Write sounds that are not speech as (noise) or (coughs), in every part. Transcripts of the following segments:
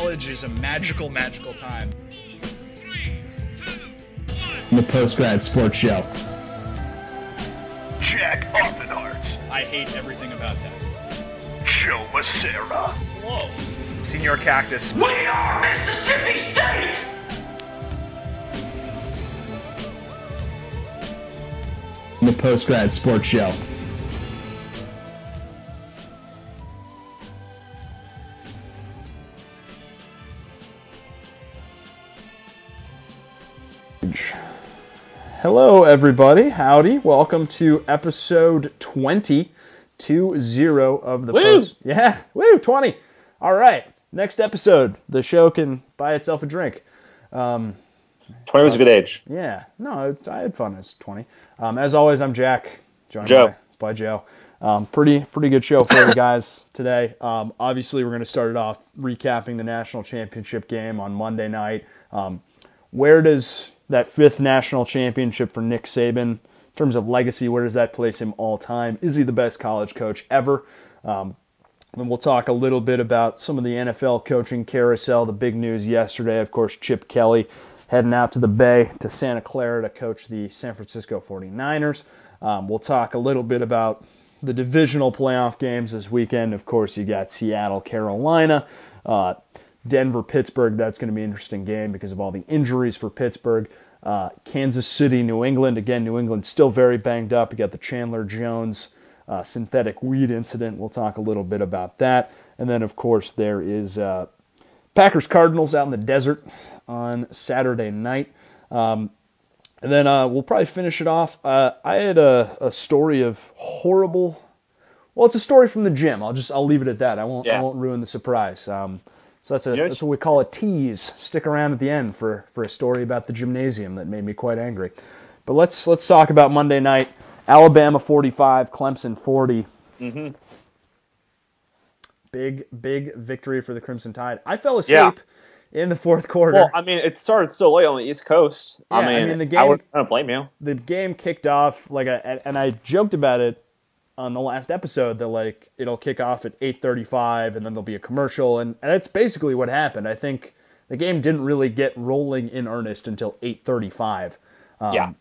college is a magical, magical time. The post grad sports show. Jack Offenhart, I hate everything about that. Joe Massera. Whoa. Senior Cactus, We are Mississippi State! The post grad sports show. Hello, everybody. Howdy. Welcome to episode 20, 20 of the Woo! post. Yeah, woo, 20. All right. Next episode, the show can buy itself a drink. Twenty was a good age. Yeah, no, I had fun as 20. Um, as always, I'm Jack, joined Joe. By, by Joe. Um, pretty pretty good show for you guys (laughs) today. Um, obviously, we're going to start it off recapping the national championship game on Monday night. Um, where does that fifth national championship for Nick Saban, in terms of legacy, where does that place him all time? Is he the best college coach ever? Um, and we'll talk a little bit about some of the NFL coaching carousel. The big news yesterday, of course, Chip Kelly heading out to the Bay to Santa Clara to coach the San Francisco 49ers. Um, we'll talk a little bit about the divisional playoff games this weekend. Of course, you got Seattle, Carolina, uh, Denver, Pittsburgh. That's going to be an interesting game because of all the injuries for Pittsburgh. Uh, Kansas City, New England. Again, New England still very banged up. You got the Chandler Jones uh, synthetic weed incident. We'll talk a little bit about that. And then, of course, there is uh, Packers Cardinals out in the desert on Saturday night. Um, and then uh, we'll probably finish it off. Uh, I had a, a story of horrible. Well, it's a story from the gym. I'll just I'll leave it at that. I won't I won't ruin the surprise. Um, so that's a Yes. that's what we call a tease. Stick around at the end for for a story about the gymnasium that made me quite angry. But let's let's talk about Monday night. Alabama 45, Clemson 40. Mm-hmm. Big big victory for the Crimson Tide. I fell asleep in the fourth quarter. Well, I mean, it started so late on the East Coast. I Yeah, I mean, mean, the I, game- would, I don't blame you. the game kicked off like a, and I joked about it on the last episode that like it'll kick off at 8:35 and then there'll be a commercial and, and that's basically what happened. I think the game didn't really get rolling in earnest until 8:35. Um, Yeah.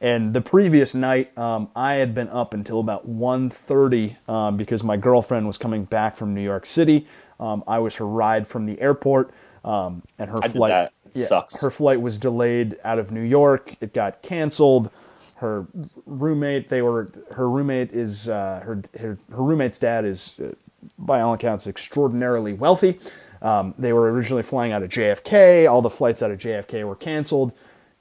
And the previous night, um, I had been up until about 1.30 um, because my girlfriend was coming back from New York City. Um, I was her ride from the airport, um, and her I did flight. that. It sucks. Her flight was delayed out of New York. It got canceled. Her roommate, they were her roommate is uh, her, her her roommate's dad is, uh, by all accounts, extraordinarily wealthy. Um, they were originally flying out of JFK. All the flights out of JFK were canceled.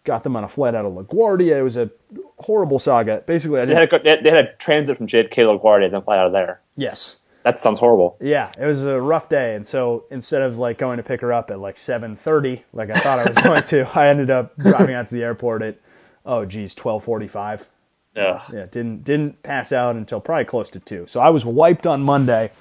Got them on a flight out of LaGuardia. It was a horrible saga. Basically, I They had, a, they had a transit from JFK to LaGuardia, then fly out of there. Yes. That sounds horrible. Yeah, it was a rough day, and so instead of like going to pick her up at like seven thirty, like I thought I was (laughs) going to, I ended up driving out to the airport at oh geez, twelve forty five. Ugh. Yeah, didn't didn't pass out until probably close to two. So I was wiped on Monday.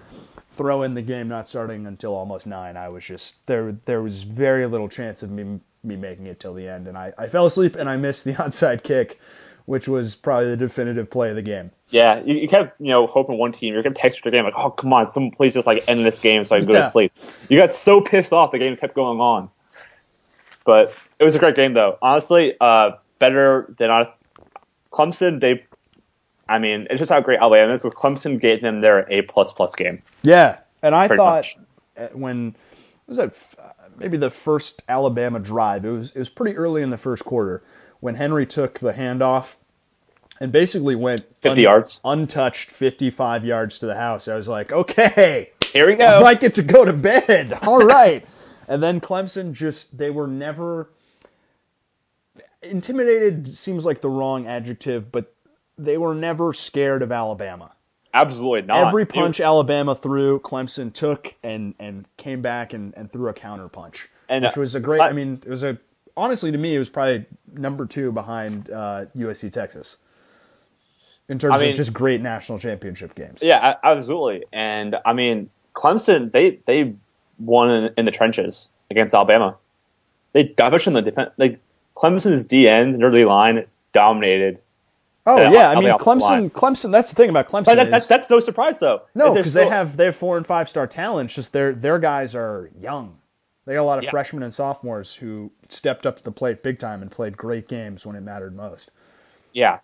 Throw in the game not starting until almost nine. I was just there. There was very little chance of me me making it till the end, and I, I fell asleep and I missed the (laughs) onside kick, which was probably the definitive play of the game. Yeah, you, you kept you know hoping one team. You're gonna text your game like, oh come on, someone please just like end this game so I can go Yeah. to sleep. You got so pissed off the game kept going on. But it was a great game though. Honestly, uh, better than I, Clemson. They, I mean, it's just how great Alabama is. With Clemson gave them their A plus plus game. Yeah, and I thought much. when was that maybe the first Alabama drive. It was it was pretty early in the first quarter when Henry took the handoff and basically went 50 yards. untouched, fifty five yards to the house. I was like, okay, Here we go. (laughs) i get to go to bed. (laughs) All right. And then Clemson just they were never intimidated seems like the wrong adjective, but they were never scared of Alabama. Absolutely not. Every punch Alabama threw, Clemson took and and came back and, and threw a counter punch, And, which was a great. not- I mean, it was a honestly to me it was probably number two behind uh, USC Texas in terms I mean- of just great national championship games. Yeah, absolutely. And I mean, Clemson they they won in, in the trenches against Alabama. They dominated in the defense. Like Clemson's D end, their D line dominated. Oh Yeah, yeah, I mean Clemson. line. Clemson. That's the thing about Clemson. But that, that, that's no surprise though. no, because they have they have four and five star talent. It's Just their their guys are young. They got a lot of Yeah. freshmen and sophomores who stepped up to the plate big time and played great games when it mattered most. Yeah,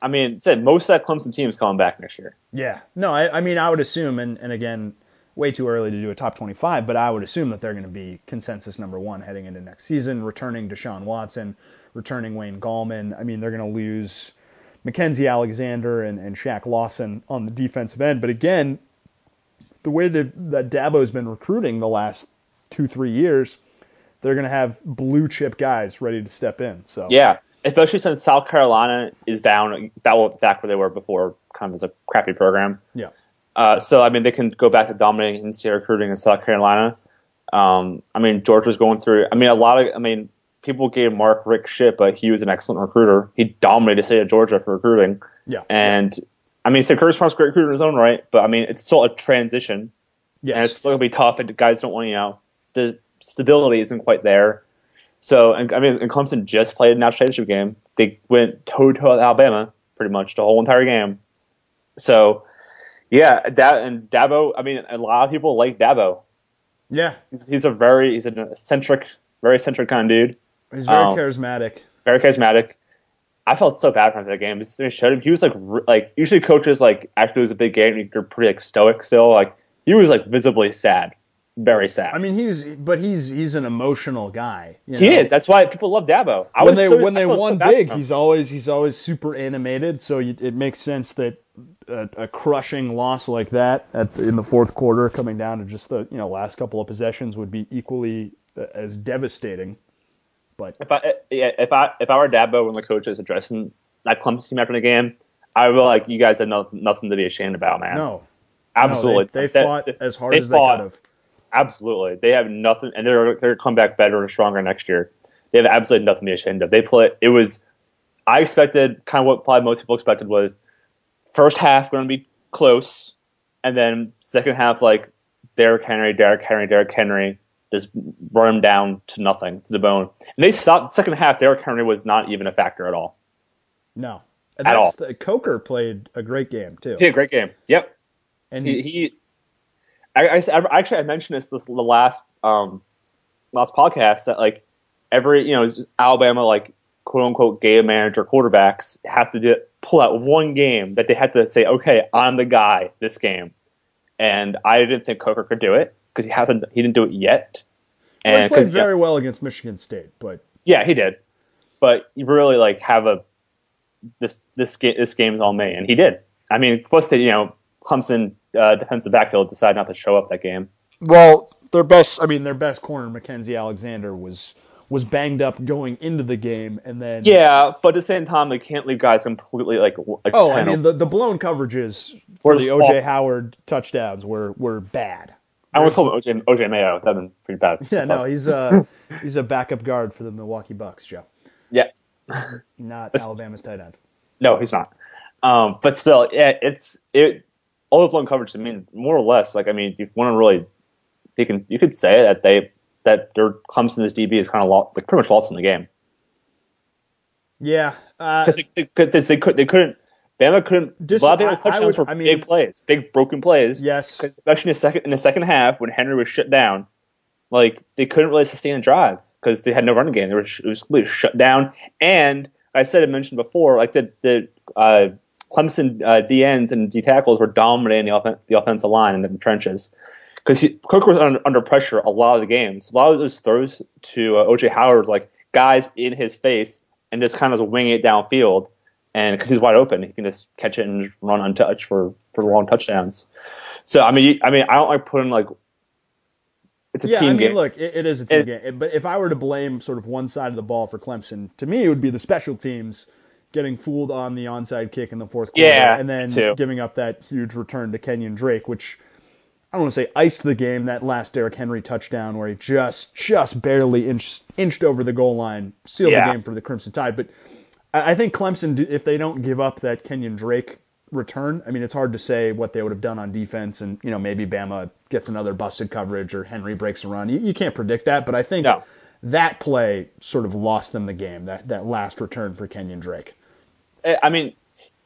I mean, said most of that Clemson team is coming back next year. Yeah. No, I, I mean, I would assume, and, and again, way too early to do a top 25, but I would assume that they're going to be consensus number one heading into next season, returning Deshaun Watson, returning Wayne Gallman. I mean, they're going to lose Mackensie Alexander and, and Shaq Lawson on the defensive end. But again, the way that, that Dabo's been recruiting the last two, three years, they're going to have blue chip guys ready to step in. So Yeah, especially since South Carolina is down back back where they were before, kind of as a crappy program. yeah. Uh, so I mean, they can go back to dominating in-state recruiting in South Carolina. Um, I mean, Georgia's going through. I mean, a lot of. I mean, people gave Mark Richt shit, but he was an excellent recruiter. He dominated the state of Georgia for recruiting. Yeah. And I mean, so Curtis Smart's a great recruiter in his own right, but I mean, it's still a transition, Yes. and it's still gonna be tough. And guys don't want you know the stability isn't quite there. So, and, I mean, and Clemson just played a national championship game. They went toe to toe with Alabama pretty much the whole entire game. So, yeah, and Dabo. I mean, a lot of people like Dabo. yeah. He's, he's a very he's an eccentric, very eccentric kind of dude. He's very Um, charismatic. Very charismatic. I felt so bad for him that game. Just showed him he was like like usually coaches like after lose a big game they're pretty like stoic still. Like he was like visibly sad, very sad. I mean, he's but he's he's an emotional guy. you he know? is. That's why people love Dabo. I when was they so- when I they felt so won big, he's always he's always super animated. So you, it makes sense that a, a crushing loss like that at the, in the fourth quarter, coming down to just the you know last couple of possessions, would be equally uh, as devastating. But If I yeah, if I if I were Dabo when the coach is addressing that Clemson team after the game, I would be like, you guys had nothing, nothing to be ashamed about, man. no, absolutely. no, they, they That- fought as hard as they fought. could have. Absolutely, they have nothing, and they're they're come back better and stronger next year. They have absolutely nothing to be ashamed of. They play. It was. I expected kind of what probably most people expected was first half going to be close, and then second half like Derrick Henry, Derrick Henry, Derrick Henry just run him down to nothing to the bone. And they stopped second half. Derrick Henry was not even a factor at all. No, And At that's The, Coker played a great game too, He had a great game. Yep. and he, he I, I, actually I mentioned this this the last um last podcast that like every you know Alabama like quote unquote game manager quarterbacks have to do, pull out one game that they had to say okay I'm the guy this game. And I didn't think Coker could do it because he hasn't he didn't do it yet. Well, he and played 'cause- very well against Michigan State, but yeah he did. But you really like have a this this game this game's all me and he did. I mean plus the you know Clemson uh, defensive backfield decided not to show up that game. Well, their best, I mean, their best corner, Mackensie Alexander, was was banged up going into the game, and then Yeah, but at the same time, they can't leave guys completely like. like Oh, I mean, the, the blown coverages for the awful. OJ Howard touchdowns were were bad. I almost called him OJ, OJ Mayo. That'd been pretty bad. Yeah, no, he's a (laughs) he's a backup guard for the Milwaukee Bucks, Joe, yeah, not That's- Alabama's tight end. no, he's not. Um, but still, yeah, it's it. All the blown coverage. I mean, more or less, like I mean, you want to really, you can you could say that they that their Clemson's DB is kind of lost, like pretty much lost in the game Yeah, uh, because they, they, could- they could they couldn't. Bama couldn't. Dis- a lot of Bama touchdowns were I mean- big plays, big broken plays. Yes, especially in the second in the second half when Henry was shut down, like they couldn't really sustain a drive because they had no running game. They were sh- it was completely shut down. And I said I mentioned before, like the the uh, Clemson uh, DNs and D tackles were dominating the, offen- the offensive line in the trenches because Coker was under, under pressure a lot of the games. A lot of those throws to uh, OJ Howard was like guys in his face and just kind of winging it downfield. And because he's wide open, he can just catch it and just run untouched for, for long touchdowns. So I mean, you- I mean, I don't like putting like it's a yeah. team I mean, game. look, it, it is a team It- game, but if I were to blame sort of one side of the ball for Clemson, to me it would be the special teams getting fooled on the onside kick in the fourth quarter, Yeah, and then too. giving up that huge return to Kenyon Drake, which don't want to say iced the game. That last Derrick Henry touchdown where he just just barely inched inched over the goal line, sealed Yeah. the game for the Crimson Tide. But I think Clemson, if they don't give up that Kenyon Drake return, I mean, it's hard to say what they would have done on defense, and you know maybe Bama gets another busted coverage or Henry breaks a run. You, you can't predict that, but I think No. that play sort of lost them the game. That that last return for Kenyon Drake. I- I mean,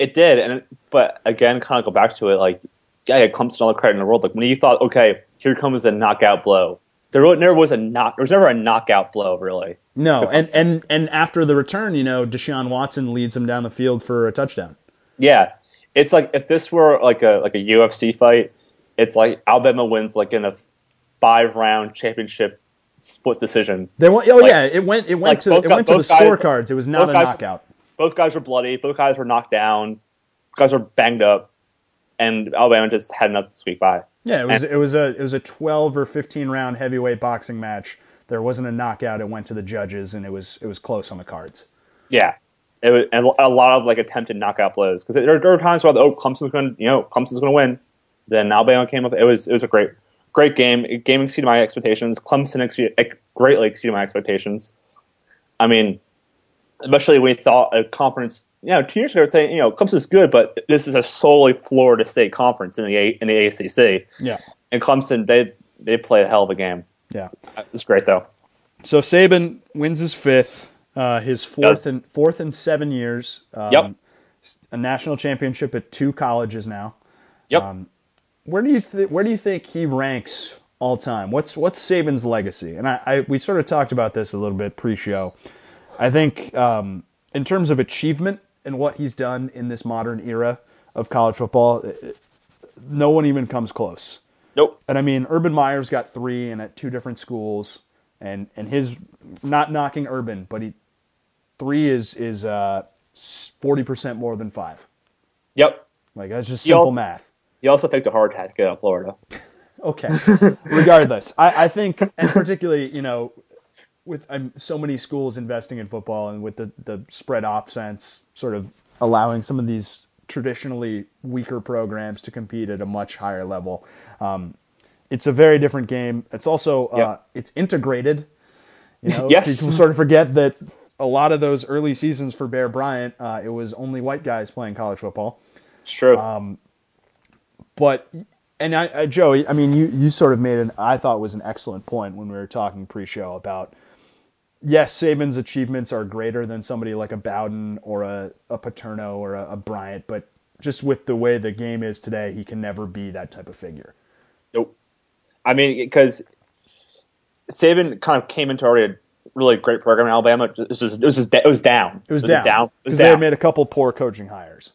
it did, and but again, kind of go back to it. Like, yeah, yeah, Clemson all the credit in the world. Like when you thought, okay, here comes a knockout blow. there never was a knock. There was never a knockout blow, really. No, and, and and after the return, you know, Deshaun Watson leads him down the field for a touchdown. Yeah, it's like if this were like a like a UFC fight, it's like Alabama wins like in a five round championship split decision. They went. Oh Like- yeah, it went. It went like to both it went to the guys- scorecards. It was not a guys- knockout. Both guys were bloody. Both guys were knocked down. Guys were banged up, and Alabama just had enough to squeak by. Yeah, it was And- it was a it was a twelve or fifteen round heavyweight boxing match. There wasn't a knockout. It went to the judges, and it was it was close on the cards. Yeah, it was and a lot of like attempted knockout blows because there, there were times where oh Clemson's going you know Clemson's going to win. Then Alabama came up. It was it was a great great game. It- Game exceeded my expectations. Clemson exceeded, ex- greatly exceeded my expectations. I mean, especially when we thought a conference. You know, two years ago, saying you know Clemson's good, but this is a solely Florida State conference in the A, in the ACC. Yeah, And Clemson, they they played a hell of a game. yeah. It's great though. So Saban wins his fifth, uh, his fourth and fourth in seven years. Um, Yep. A national championship at two colleges now. Yep. Um, Where do you th- where do you think he ranks all time? What's what's Saban's legacy? And I, I we sort of talked about this a little bit pre-show. I think um, in terms of achievement and what he's done in this modern era of college football, it- it- no one even comes close. nope. And I mean, Urban Meyer's got three and at two different schools, and and his not knocking Urban, but he three is is uh forty percent more than five. Yep. Like that's just He simple also- math. He also faked a heart attack to get out of Florida. (laughs) Okay. Regardless, I, I think, and particularly, you know, with um, so many schools investing in football and with the, the spread offense sort of allowing some of these traditionally weaker programs to compete at a much higher level, um, it's a very different game. It's also uh, Yep. it's integrated. You know, (laughs) Yes. people sort of forget that a lot of those early seasons for Bear Bryant, uh, it was only white guys playing college football. It's true. Um, but and I, I Joey, I mean, you you sort of made an I thought was an excellent point when we were talking pre-show about yes, Saban's achievements are greater than somebody like a Bowden or a, a Paterno or a, a Bryant, but just with the way the game is today, he can never be that type of figure. Nope. I mean, because Saban kind of came into already a really great program in Alabama. It was just, it was, just, it was down. It was down It was because they had made a couple poor coaching hires.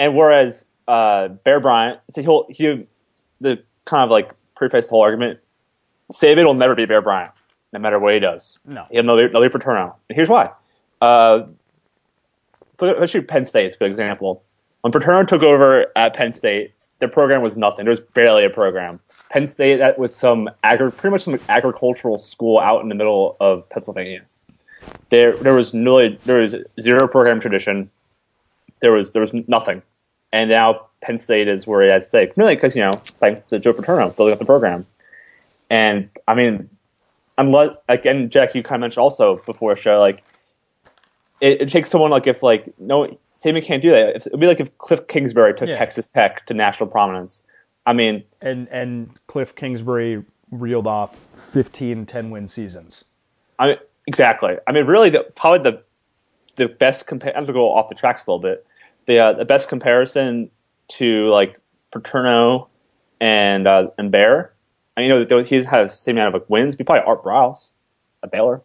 and whereas uh, Bear Bryant, so he'll he the kind of like preface the whole argument. Saban will never be Bear Bryant, no matter what he does. No. he'll never, never be Paterno. And here's why. Uh, at- actually, Penn State's a good example. When Paterno took over at Penn State, their program was nothing. There was barely a program. Penn State that was some agri- pretty much some agricultural school out in the middle of Pennsylvania. There, there was no, there was zero program tradition. There was there was nothing, and now Penn State is where it has stake. Really, because you know, thanks to Joe Paterno building up the program. And I mean, unless again, Jack, you kind of mentioned also before the show, like it, it takes someone like if like no Saban can't do that. It'd be like if Cliff Kingsbury took Yeah. Texas Tech to national prominence. I mean, And and Cliff Kingsbury reeled off 15 10 win seasons. I mean, exactly. I mean, really, the, probably the the best compare. I'm gonna go off the tracks a little bit. The uh, the best comparison to like Paterno and uh, and Bear. I know, he's had the same amount of like, wins. Be probably Art Briles at Baylor.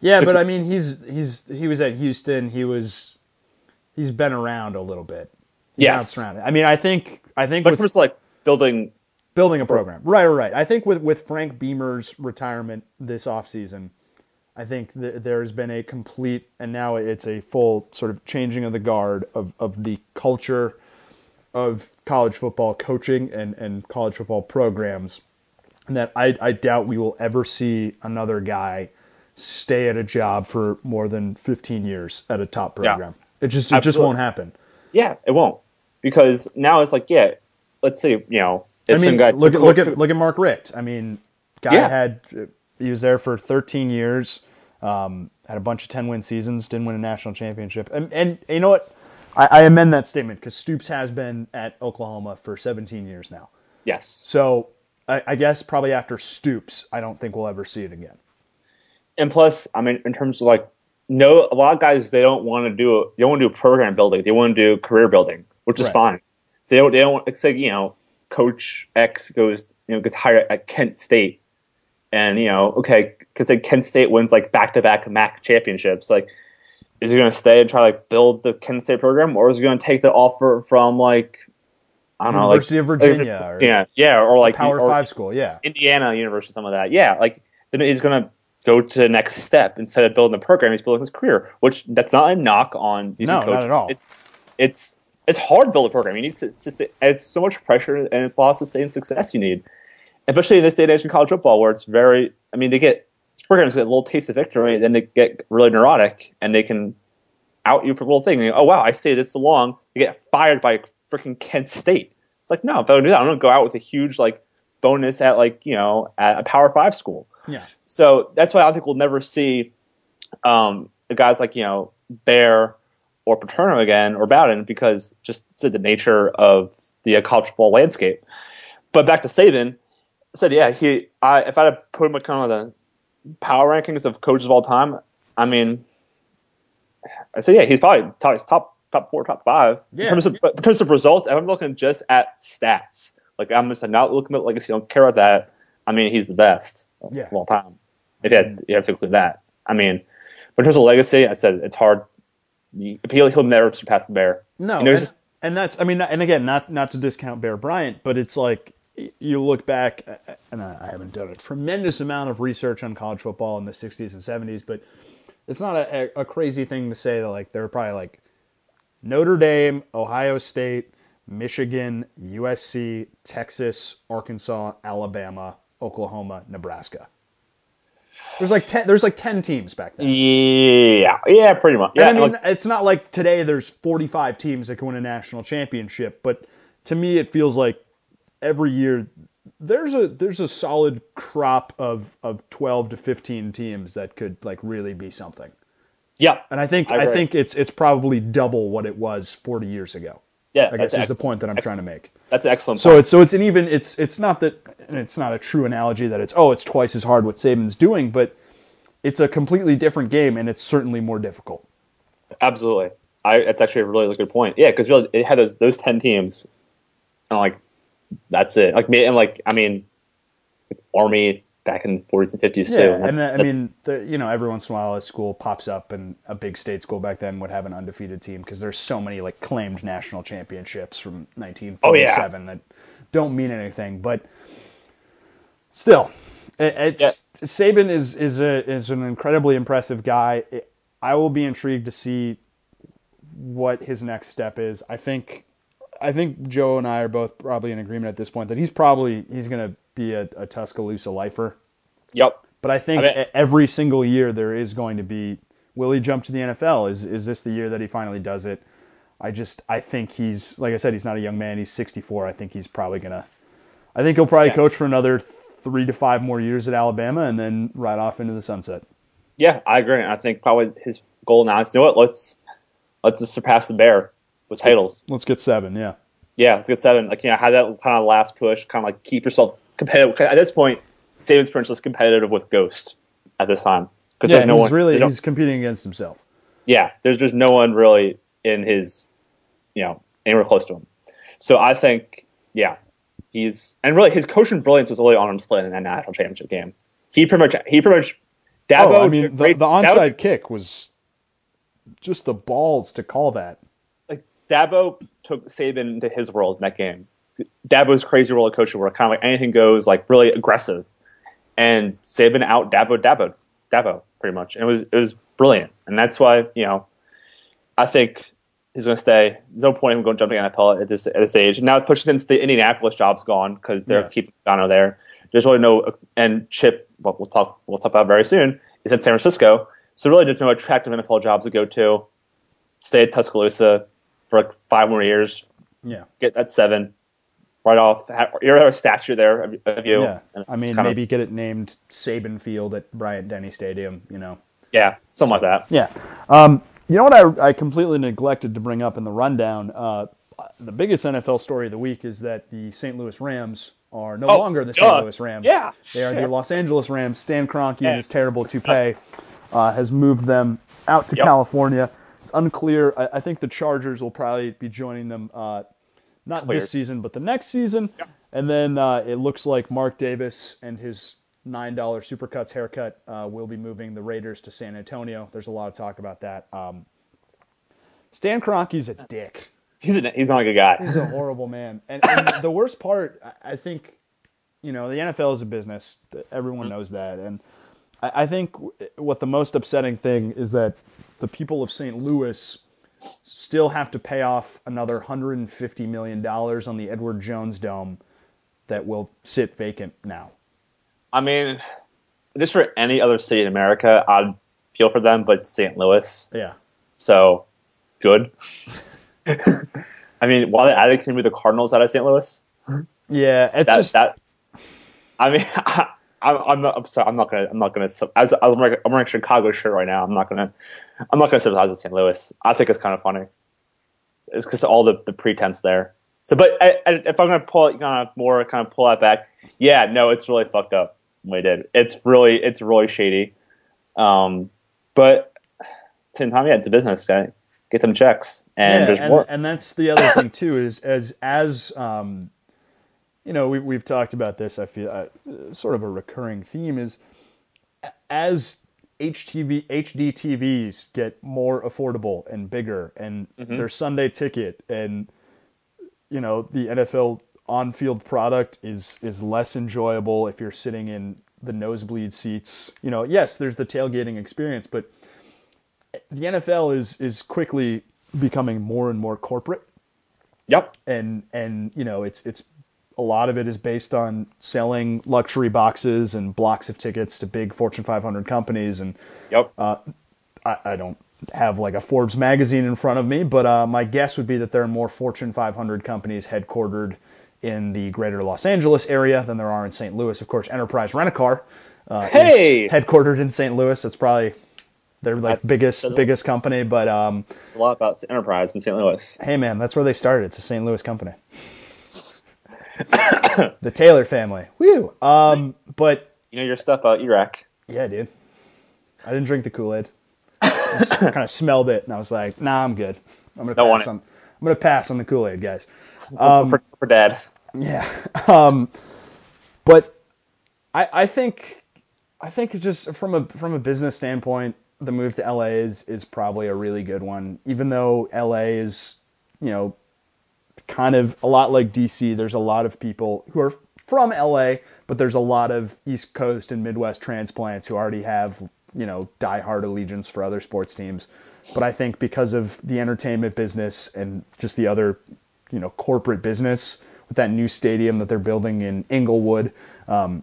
Yeah, but I mean, he's he's he was at Houston. He was he's been around a little bit. He Yes. around. I mean, I think I think But with for just like building, building a program, right, right, right. I think with with Frank Beamer's retirement this offseason, I think th- there's been a complete and now it's a full sort of changing of the guard of of the culture of college football coaching and and college football programs that I, I doubt we will ever see another guy stay at a job for more than 15 years at a top program. Yeah. It just it just won't happen. yeah, it won't because now it's like, yeah, let's say you know, I if some mean, guy look at look at look at Mark Richt. I mean, guy Yeah. had he was there for 13 years, um, had a bunch of 10 win seasons, didn't win a national championship, and and you know what? I, I amend that statement because Stoops has been at Oklahoma for 17 years now. yes, So I, I guess probably after Stoops, I don't think we'll ever see it again. and plus, I mean, in terms of like, no, a lot of guys they don't want to do they don't want to do program building. They want to do career building, which is Right. fine. So they don't. They don't. It's like you know, Coach X goes, you know, gets hired at Kent State, and you know, okay, because like Kent State wins like back to back MAC championships, like is he going to stay and try to like build the Kent State program, or is he going to take the offer from like I don't know, like University of Virginia or yeah, yeah, or like Power or Five school. Yeah, Indiana University, some of that, yeah, like then he's going to go to the next step instead of building a program, he's building his career, which that's not a knock on these No, new not coaches. at all. It's it's it's hard to build a program. You need to, to it's so much pressure and it's a lot of sustained success you need, especially in this day and age in college football where it's very. I mean, they get programs get a little taste of victory, then they get really neurotic and they can out you for a little thing. And, oh wow, I stayed this long. You get fired by freaking Kent State. It's like no, if I don't do that, I'm gonna go out with a huge like bonus at like you know at a Power Five school. yeah. So that's why I think we'll never see um, the guys like you know Bear or Paterno again or Bowden because just the nature of the college football landscape. But back to Saban, I said yeah, he. I if I had to put him at kind of the power rankings of coaches of all time, I mean, I said yeah, he's probably top, top top four, top five Yeah. in terms of in terms of results. I'm looking just at stats. Like I'm just not looking at legacy. I don't care about that. I mean, he's the best Yeah. of all time. If you, had, you have to include that. I mean, but in terms of legacy, I said it's hard. He'll, he'll never surpass the Bear. No, You know, and, just- and that's I mean, and again, not not to discount Bear Bryant, but it's like you look back, and I I haven't done a tremendous amount of research on college football in the '60s and '70s, but it's not a, a crazy thing to say that like there were probably like Notre Dame, Ohio State, Michigan, USC, Texas, Arkansas, Alabama, Oklahoma, Nebraska. There's like ten. There's like ten teams back then. yeah, yeah, pretty much. Yeah, And I mean, like- it's not like today there's 45 teams that can win a national championship, but to me, it feels like every year there's a there's a solid crop of of 12 to 15 teams that could like really be something. Yeah, And I think I I, think it's it's probably double what it was 40 years ago. yeah. I guess that's is the point that I'm trying to make. That's an excellent. So point. it's so it's an even it's it's not that and it's not a true analogy that it's oh it's twice as hard what Saban's doing, but it's a completely different game and it's certainly more difficult. Absolutely. I, that's actually a really good point. Yeah, because really, it had those those ten teams, and like that's it. Like me and like I mean, Army back in forties and fifties too. Yeah, and that's- and uh, I mean, the, you know, every once in a while a school pops up, and a big state school back then would have an undefeated team because there's so many like claimed national championships from 1947 that don't mean anything, but still, it, it's Yeah. Saban is is a is an incredibly impressive guy. It, I will be intrigued to see what his next step is. I think I think Joe and I are both probably in agreement at this point that he's probably he's going to be a, a Tuscaloosa lifer. yep. But I think I mean- every single year there is going to be will he jump to the NFL? Is is this the year that he finally does it? I just I think he's like I said he's not a young man. He's 64. I think he's probably gonna. I think he'll probably Yeah. coach for another three to five more years at Alabama and then ride off into the sunset. Yeah, I agree. I think probably his goal now is, you know what? Let's let's just surpass the Bear with titles. Let's get seven. Yeah. Yeah, let's get seven. Like you know, have that kind of last push, kind of like keep yourself competitive. At this point, Saban's pretty much competitive with Ghost at this time because Yeah. there's no he's one. really no- he's competing against himself. yeah, there's just no one really in his, you know, anywhere close to him. So I think, yeah, he's and really his coaching brilliance was really on display in that national championship game. He pretty much he pretty much. Dabo, oh, I mean the, the Dabo- onside kick was just the balls to call that. like Dabo took Saban into his world in that game. Dabo's crazy roller coaster where kind of like anything goes, like really aggressive, and Saban out Dabo Dabo Dabo pretty much, and it was it was brilliant, and that's why you know I think he's going to stay. There's no point in him going jumping NFL at this at this age. Now, push since the Indianapolis job's gone because they're Yeah. keeping Gano there. There's really no and Chip. What we'll talk we'll talk about very soon is at San Francisco. So really, there's no attractive NFL jobs to go to. Stay at Tuscaloosa for like five more years. Yeah. Get that seven right off. You have a statue there of, of you. Yeah. I mean, kind of- maybe get it named Saban Field at Bryant Denny Stadium. You know. yeah, something like that. Yeah. Um, you know what I, I completely neglected to bring up in the rundown? Uh, the biggest NFL story of the week is that the St. Louis Rams are no Oh, longer the duh. St. Louis Rams. Yeah, They are the Los Angeles Rams. Stan Kroenke Yeah. and his terrible toupee uh, has moved them out to Yep. California. It's unclear. I, I think the Chargers will probably be joining them uh, not Cleared. this season, but the next season. And then uh, it looks like Mark Davis and his nine dollar Supercuts haircut uh, will be moving the Raiders to San Antonio. There's a lot of talk about that. Um, Stan Kroenke's a dick. He's a, he's not a good guy. He's a horrible man. And, and (laughs) the worst part, I- I think, you know, the NFL is a business. Everyone knows that. And I, I think what the most upsetting thing is that the people of St. Louis still have to pay off another $150 million on the Edward Jones Dome that will sit vacant now. I mean, just for any other city in America, I'd feel for them, but St. Louis, Yeah. so good. (laughs) I mean, while they added can be the Cardinals out of St. Louis, Yeah. It's that just, that. I mean, (laughs) I, I'm not. I'm sorry. I'm not gonna. I'm not gonna. As, as I'm, wearing, I'm wearing a Chicago shirt right now. I'm not gonna. I'm not gonna sympathize with St. Louis. I think it's kind of funny. It's because all the the pretense there. So, but I, I, if I'm gonna pull it kind of more, kind of pull that back. Yeah, no, it's really fucked up. We did. It's really, it's really shady. Um, but same time, yeah, it's a business guy. Get them checks, and yeah, there's and, more. and that's the other thing too is as as um, you know we we've talked about this. I feel uh, sort of a recurring theme is as HTV HD TVs get more affordable and bigger, and their Sunday ticket and you know the NFL on-field product is is less enjoyable if you're sitting in the nosebleed seats. You know, yes, there's the tailgating experience, but the NFL is is quickly becoming more and more corporate, yep. and and you know it's it's a lot of it is based on selling luxury boxes and blocks of tickets to big Fortune 500 companies, and Yep. I, I don't have like a Forbes magazine in front of me, but uh, my guess would be that there are more Fortune 500 companies headquartered in the greater Los Angeles area than there are in St. Louis. Of course, Enterprise Rent a Car uh, is Hey! headquartered in St. Louis. That's probably their like That biggest a- biggest company, but um, it's a lot about Enterprise in St. Louis. hey man, that's where they started. It's a St. Louis company. (coughs) the Taylor family. Woo. Um, but You know your stuff about Iraq. yeah, dude. I didn't drink the Kool Aid. I kind of smelled it, and I was like, "Nah, I'm good. I'm gonna Don't pass it. on. I'm gonna pass on the Kool Aid, guys." Um, for, for dad. Yeah. (laughs) Um, but I, I think I think it's just from a from a business standpoint, the move to LA is is probably a really good one. Even though LA is, you know, kind of a lot like DC. There's a lot of people who are from LA, but there's a lot of East Coast and Midwest transplants who already have, you know, diehard allegiance for other sports teams. But I think because of the entertainment business and just the other, you know, corporate business with that new stadium that they're building in Inglewood, um,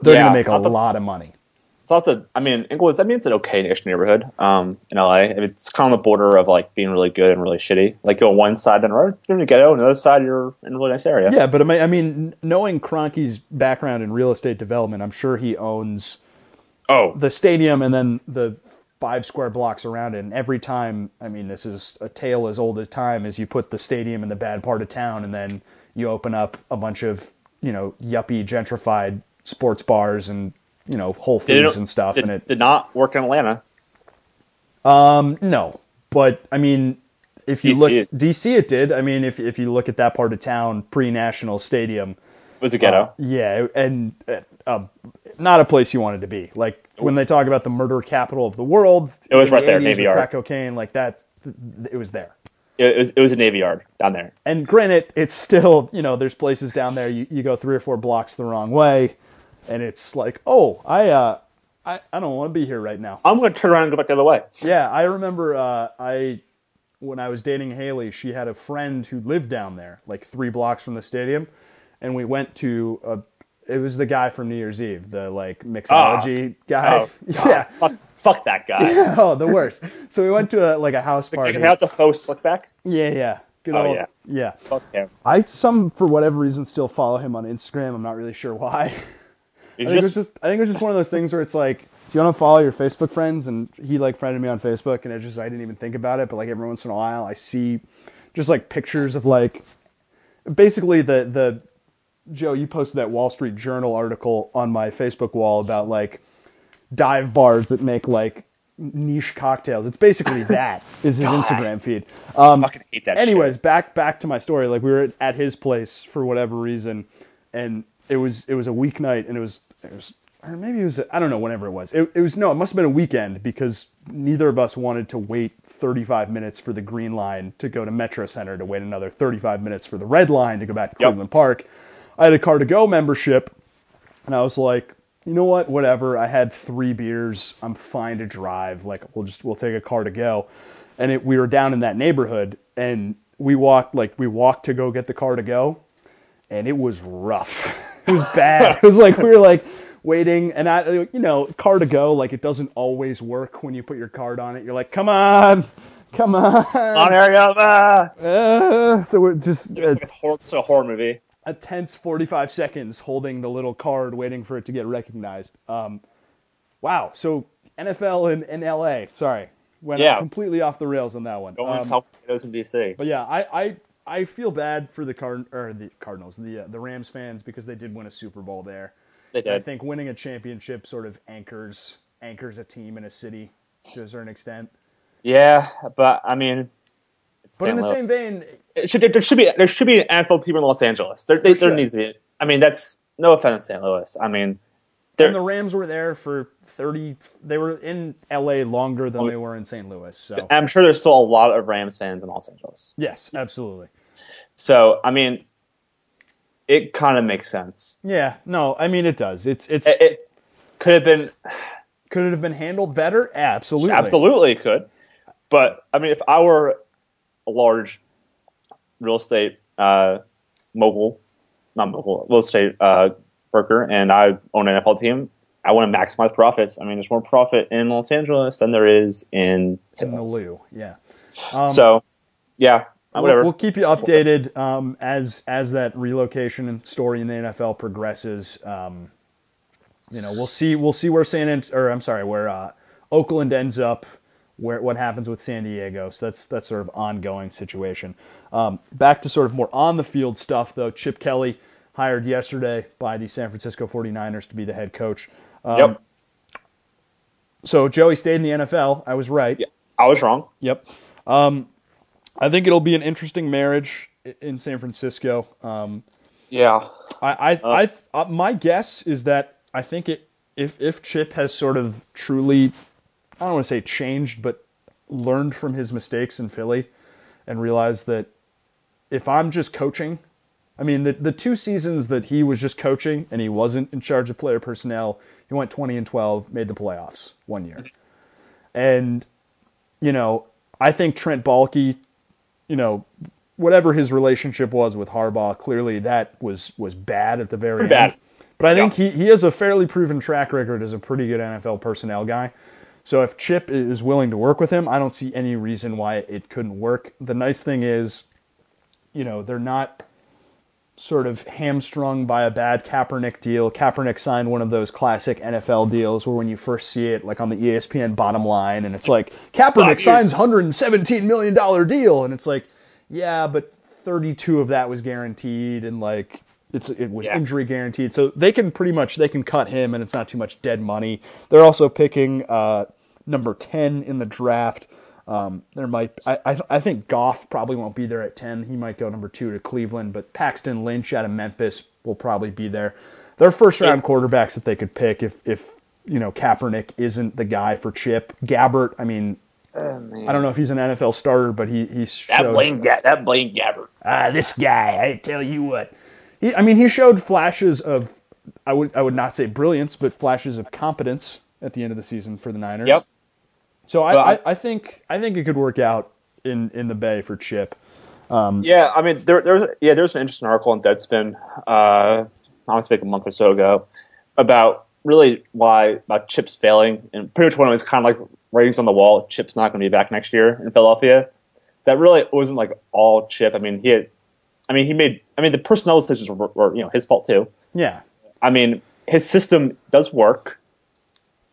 they're Yeah, going to make a the- lot of money. It's not the. I mean, Inglewood's. I mean, it's an okay-ish neighborhood. Um, in LA, I mean, it's kind of the border of like being really good and really shitty. Like you're on one side and you're in the ghetto, and the other side you're in a really nice area. Yeah, but I mean, I mean, knowing Kroenke's background in real estate development, I'm sure he owns Oh, the stadium and then the five square blocks around it. And every time, I mean, this is a tale as old as time, is you put the stadium in the bad part of town and then you open up a bunch of, you know, yuppie gentrified sports bars and, you know, Whole Foods and stuff. Did, and it, did not work in Atlanta. Um, no, but I mean, if you DC look, it- DC it did. I mean, if, if you look at that part of town pre National Stadium, It was a ghetto. Uh, yeah, and uh, uh, not a place you wanted to be. Like when they talk about the murder capital of the world, It was right the there, Navy Yard. crack cocaine, like that. th- th- It was there. it, was, it was a Navy Yard down there. And granted, it's still you know there's places down there you, you go three or four blocks the wrong way, and it's like oh I uh I, I don't want to be here right now. I'm going to turn around and go back the other way. Yeah, I remember uh, I when I was dating Haley, she had a friend who lived down there, like three blocks from the stadium, and we went to a. It was the guy from New Year's Eve, the like mixology guy. Oh, (laughs) yeah. Fuck, fuck that guy. (laughs) Oh, the worst. So we went to a, like a house party. I have the faux slick back? Yeah, yeah. Good Oh, old, yeah. yeah. Fuck him. I some for whatever reason still follow him on Instagram. I'm not really sure why. (laughs) I think it was just, just I think it was just one of those things where it's like, do you want to follow your Facebook friends? And he like friended me on Facebook, and it just I didn't even think about it. But like every once in a while, I see just like pictures of like basically the the Joe. You posted that Wall Street Journal article on my Facebook wall about like dive bars that make like niche cocktails. It's basically (laughs) that is his Instagram feed. Um, fucking hate that anyways, shit. back back to my story. Like we were at his place for whatever reason, and it was it was a weeknight, and it was it was or maybe it was I don't know whenever it was. It, it was no, it must have been a weekend because neither of us wanted to wait 35 minutes for the green line to go to Metro Center to wait another 35 minutes for the red line to go back to Yep. Cleveland Park. I had a car2go membership, and I was like, you know what, whatever. I had three beers. I'm fine to drive. Like we'll just we'll take a car2go, and it, we were down in that neighborhood, and we walked like we walked to go get the car2go, and it was rough. (laughs) (laughs) it was bad. (laughs) it was like we were like (laughs) waiting, and I, you know, car2go. Like it doesn't always work when you put your card on it. You're like, come on, come on. On area, ah! Uh, so we're just It's like a horror, it's a horror movie. a tense 45 seconds holding the little card waiting for it to get recognized. Um, wow. So NFL in, and LA, sorry, went Yeah. completely off the rails on that one. Going Um, to in DC. but yeah, I, I, I feel bad for the Card or the Cardinals, the uh, the Rams fans because they did win a Super Bowl there. They I think winning a championship sort of anchors anchors a team in a city to a certain extent. Yeah, but I mean, it's But in St. the same vein, it should, there should be there should be an NFL team in Los Angeles. There, they, there needs to be. I mean, that's no offense, St. Louis. I mean, and the Rams were there for 30 they were in LA longer than they were in St. Louis. So I'm sure there's still a lot of Rams fans in Los Angeles. yes, absolutely. So I mean, it kind of makes sense. Yeah, no, I mean it does. It's it's It, it could have been could it have been handled better? Absolutely. absolutely it could, but I mean, if I were a large real estate uh, mogul, not mogul, real estate uh, worker, and I own an NFL team, I want to maximize profits. I mean, there's more profit in Los Angeles than there is in in the Lou. Yeah. So, yeah, whatever. We'll, keep you updated um, as as that relocation and story in the NFL progresses. Um, you know, we'll see we'll see where San Ant- or I'm sorry, where uh, Oakland ends up, where what happens with San Diego. So that's that's sort of ongoing situation. Um, back to sort of more on the field stuff though. Chip Kelly hired yesterday by the San Francisco 49ers to be the head coach. Um, yep, So Joey stayed in the NFL. I was right. yeah, I was wrong. Yep. Um, I think it'll be an interesting marriage in San Francisco. Um, Yeah, I, I, I, uh, my guess is that I think it, if if Chip has sort of truly, I don't want to say changed, but learned from his mistakes in Philly, and realized that if I'm just coaching, I mean the the two seasons that he was just coaching and he wasn't in charge of player personnel, he went 20 and 12, made the playoffs one year, and you know I think Trent Baalke, you know. Whatever his relationship was with Harbaugh, clearly that was was bad at the very Pretty end. bad. But I think he, he has a fairly proven track record as a pretty good NFL personnel guy. So if Chip is willing to work with him, I don't see any reason why it couldn't work. The nice thing is, you know, they're not sort of hamstrung by a bad Kaepernick deal. Kaepernick signed one of those classic NFL deals where when you first see it, like on the ESPN bottom line, and it's like Kaepernick signs $117 million deal, and it's like, yeah, but 32 of that was guaranteed, and like it's it was Yeah. injury guaranteed. So they can pretty much they can cut him, and it's not too much dead money. They're also picking uh, number 10 in the draft. Um, there might I, I I think Goff probably won't be there at 10. He might go number two to Cleveland, but Paxton Lynch out of Memphis will probably be there. They're first round quarterbacks that they could pick if if you know Kaepernick isn't the guy for Chip. Gabbert, I mean, I don't know if he's an NFL starter, but he he that Blaine, Ga- that Blaine Gabbert. ah, this guy, I tell you what. He, I mean, he showed flashes of, I would, I would not say brilliance, but flashes of competence at the end of the season for the Niners. Yep. So I, I- I, think, I think it could work out in, in the Bay for Chip. Yeah, I mean, there, there's yeah, there's an interesting article in Deadspin, uh, I want to speak a month or so ago, about really why about Chip's failing, and pretty much when it was kind of like ratings on the wall, Chip's not going to be back next year in Philadelphia. That really wasn't like all Chip. I mean, he had, I mean, he made, I mean, the personnel decisions were, were you know his fault too. Yeah. I mean, his system does work.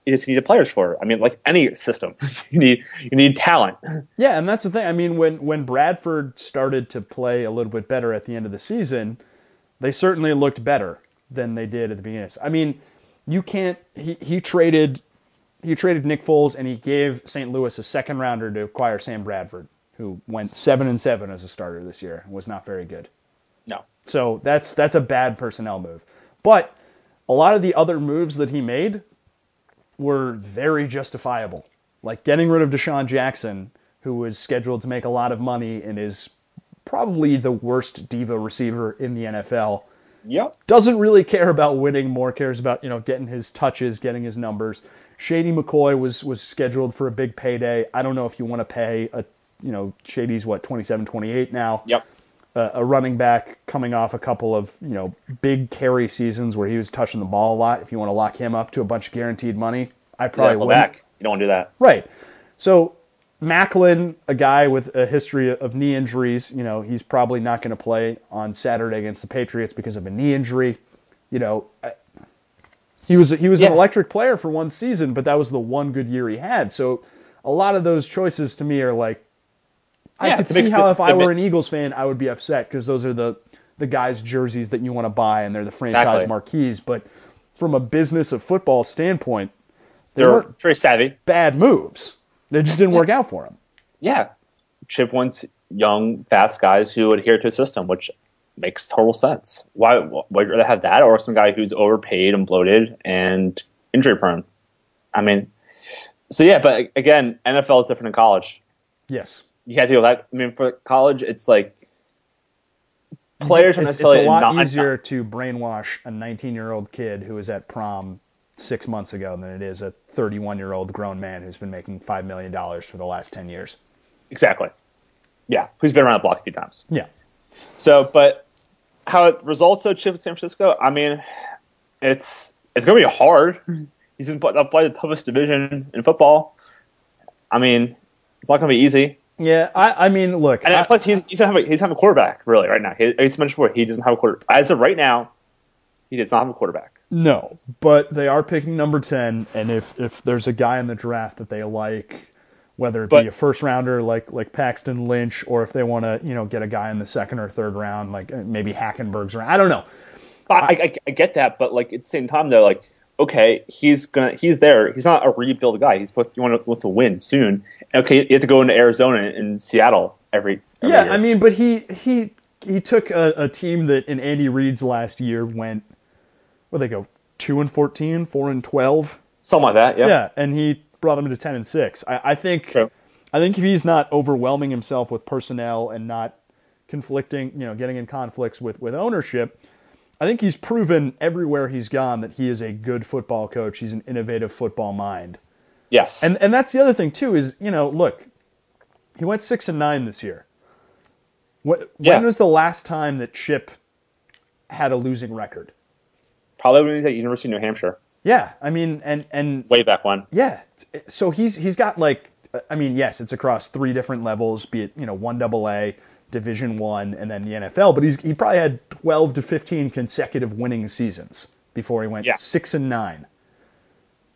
You just need the players for it. I mean, like any system, (laughs) you need you need talent. Yeah, and that's the thing. I mean, when when Bradford started to play a little bit better at the end of the season, they certainly looked better than they did at the beginning. I mean, you can't. He he traded he traded Nick Foles and he gave St. Louis a second rounder to acquire Sam Bradford, who went seven and seven as a starter this year and was not very good. No, So that's that's a bad personnel move. But a lot of the other moves that he made were very justifiable. Like getting rid of DeSean Jackson, who was scheduled to make a lot of money and is probably the worst diva receiver in the NFL. Yep. Doesn't really care about winning, more cares about, you know, getting his touches, getting his numbers. Shady McCoy was was scheduled for a big payday. I don't know if you want to pay a you know, Shady's what, 27, 28 now Yep. A, a running back coming off a couple of you know big carry seasons where he was touching the ball a lot. If you want to lock him up to a bunch of guaranteed money, I probably Exactly would. back. You don't want to do that. Right. So Maclin, a guy with a history of knee injuries, you know, he's probably not going to play on Saturday against the Patriots because of a knee injury. You know, he was he was Yeah. an electric player for one season, but that was the one good year he had. So a lot of those choices to me are like I Yeah, could see how the- if I were an Eagles fan, I would be upset because those are the the guys' jerseys that you want to buy and they're the franchise Exactly. marquees. But from a business of football standpoint, they They're very savvy. bad moves. They just didn't work out for him. Yeah. Chip wants young, fast guys who adhere to a system, which makes total sense. Why would you rather have that or some guy who's overpaid and bloated and injury prone? I mean, so yeah, but again, NFL is different in college. Yes. You can't deal with that. I mean, for college, it's like players are It's, it's necessarily a lot not easier to brainwash a 19 year old kid who was at prom six months ago than it is a 31 year old grown man who's been making $5 million for the last 10 years. exactly. Yeah, who's been around the block a few times. Yeah. So, but how it results though, Chip in San Francisco. I mean, it's it's going to be hard. Mm-hmm. He's in play the toughest division in football. I mean, it's not going to be easy. Yeah. I, I mean, look. And I- plus, he's he's not have a, he's not have a quarterback really right now. He, he's mentioned before he doesn't have a quarter as of right now. He does not have a quarterback. No, but they are picking number 10. And if, if there's a guy in the draft that they like, whether it But- be a first rounder like like Paxton Lynch, or if they want to, you know, get a guy in the second or third round, like uh, maybe Hackenberg's round. I don't know. I, I, I get that, but like at the same time, though, like okay, he's gonna he's there. He's not a rebuild guy. He's supposed you want to, to win soon. Okay, you have to go into Arizona and Seattle every. every Yeah, year. I mean, but he he he took a, a team that in Andy Reid's last year went, where they go two and 14, 4 and twelve. something like that. Yeah. Yeah, and he brought them to ten and six. I, I think True. I think if he's not overwhelming himself with personnel and not conflicting, you know, getting in conflicts with with ownership, I think he's proven everywhere he's gone that he is a good football coach. He's an innovative football mind. Yes. And and that's the other thing too is you know look, he went six and nine this year. What, Yeah. When was the last time that Chip had a losing record? probably when he was at University of New Hampshire, Yeah, I mean, and and way back when. yeah, so he's he's got like, I mean, yes, it's across three different levels, be it you know one double A, Division One, and then the NFL. But he's he probably had twelve to fifteen consecutive winning seasons before he went Yeah. six and nine.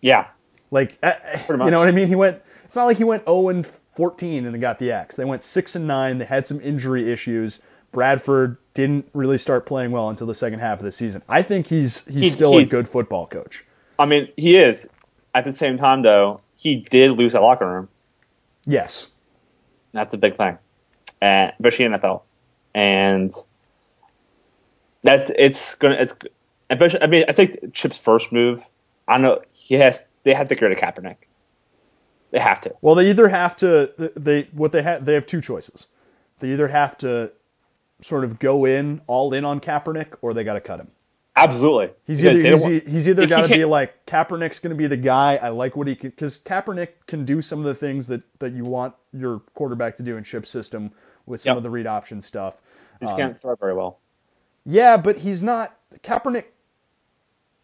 Yeah. Like, uh, you know what I mean? He went. It's not like he went zero and fourteen and then got the X. They went six and nine. They had some injury issues. Bradford didn't really start playing well until the second half of the season. I think he's he's He- still a good football coach. I mean, he is. At the same time, though, he did lose that locker room. Yes. That's a big thing, and especially NFL. And that's it's gonna it's. especially- I mean, I think Chip's first move. I don't know. He has. They have to get rid of Kaepernick. They have to. Well, they either have to they what they have they have two choices. They either have to sort of go in all in on Kaepernick, or they got to cut him. Absolutely. He's Because either he's, want- he's either got to be like Kaepernick's going to be the guy. I like what he can because Kaepernick can do some of the things that that you want your quarterback to do in chip system with some Yep. of the read option stuff. He just can't um, throw very well. Yeah, but he's not Kaepernick.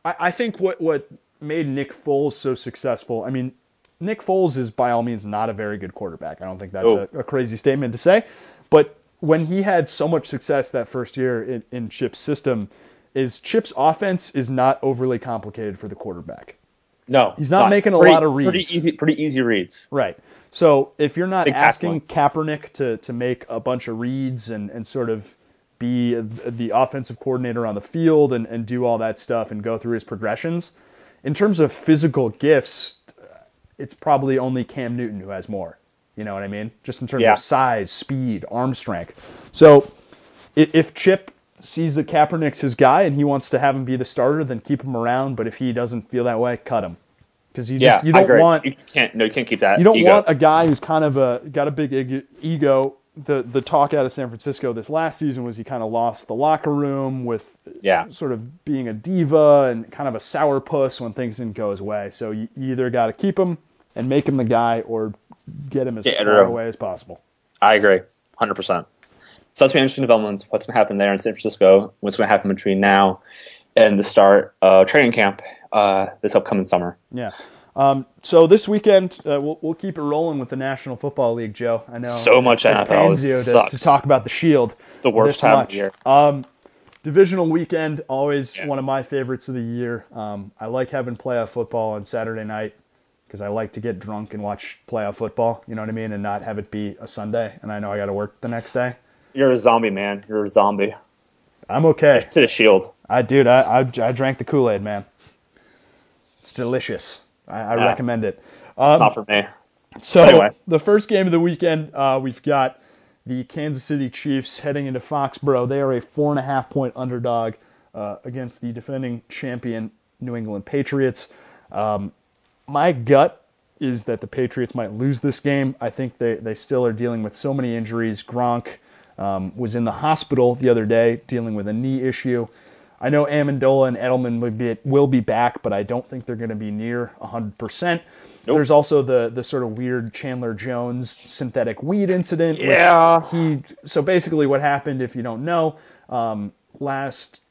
I, I think what what made Nick Foles so successful. I mean, Nick Foles is by all means not a very good quarterback. I don't think that's Oh. a, a crazy statement to say. But when he had so much success that first year in, in Chip's system, is Chip's offense is not overly complicated for the quarterback. No, He's it's not making a Pretty- lot of reads. Pretty easy. Pretty easy reads. Right. So if you're not Big asking. Kaepernick to, to make a bunch of reads and, and sort of be the offensive coordinator on the field and, and do all that stuff and go through his progressions, in terms of physical gifts, it's probably only Cam Newton who has more. You know what I mean? Just in terms Yeah. of size, speed, arm strength. So if Chip sees that Kaepernick's his guy and he wants to have him be the starter, then keep him around. But if he doesn't feel that way, cut him. Because you Yeah, just you don't want you can't no you can't keep that. you don't ego. want a guy who's kind of a got a big ego. The the talk out of San Francisco this last season was he kind of lost the locker room with Yeah. sort of being a diva and kind of a sourpuss when things didn't go his way. So you, you either got to keep him and make him the guy, or get him as rid far away as possible. I agree, hundred percent. So that's been interesting developments. What's going to happen there in San Francisco? What's going to happen between now and the start of training camp uh, this upcoming summer? Yeah. Um, so this weekend, uh, we'll, we'll keep it rolling with the National Football League, Joe. I know So much it NFL pains you to, sucks. to talk about the Shield. The worst time of much. year. Um, divisional weekend, always Yeah. one of my favorites of the year. Um, I like having playoff football on Saturday night because I like to get drunk and watch playoff football. You know what I mean, and not have it be a Sunday, and I know I got to work the next day. You're a zombie, man. You're a zombie. I'm okay. To the shield. I dude, I I, I drank the Kool Aid, man. It's delicious. I, I Yeah. recommend it. Not for me. So Anyway. the first game of the weekend, uh, we've got the Kansas City Chiefs heading into Foxborough. They are a four and a half point underdog uh, against the defending champion New England Patriots. Um, my gut is that the Patriots might lose this game. I think they, they still are dealing with so many injuries. Gronk um, was in the hospital the other day dealing with a knee issue. I know Amendola and Edelman will be, will be back, but I don't think they're going to be near 100%. There's also the the sort of weird Chandler Jones synthetic weed incident. Yeah. he so basically what happened, if you don't know, um, last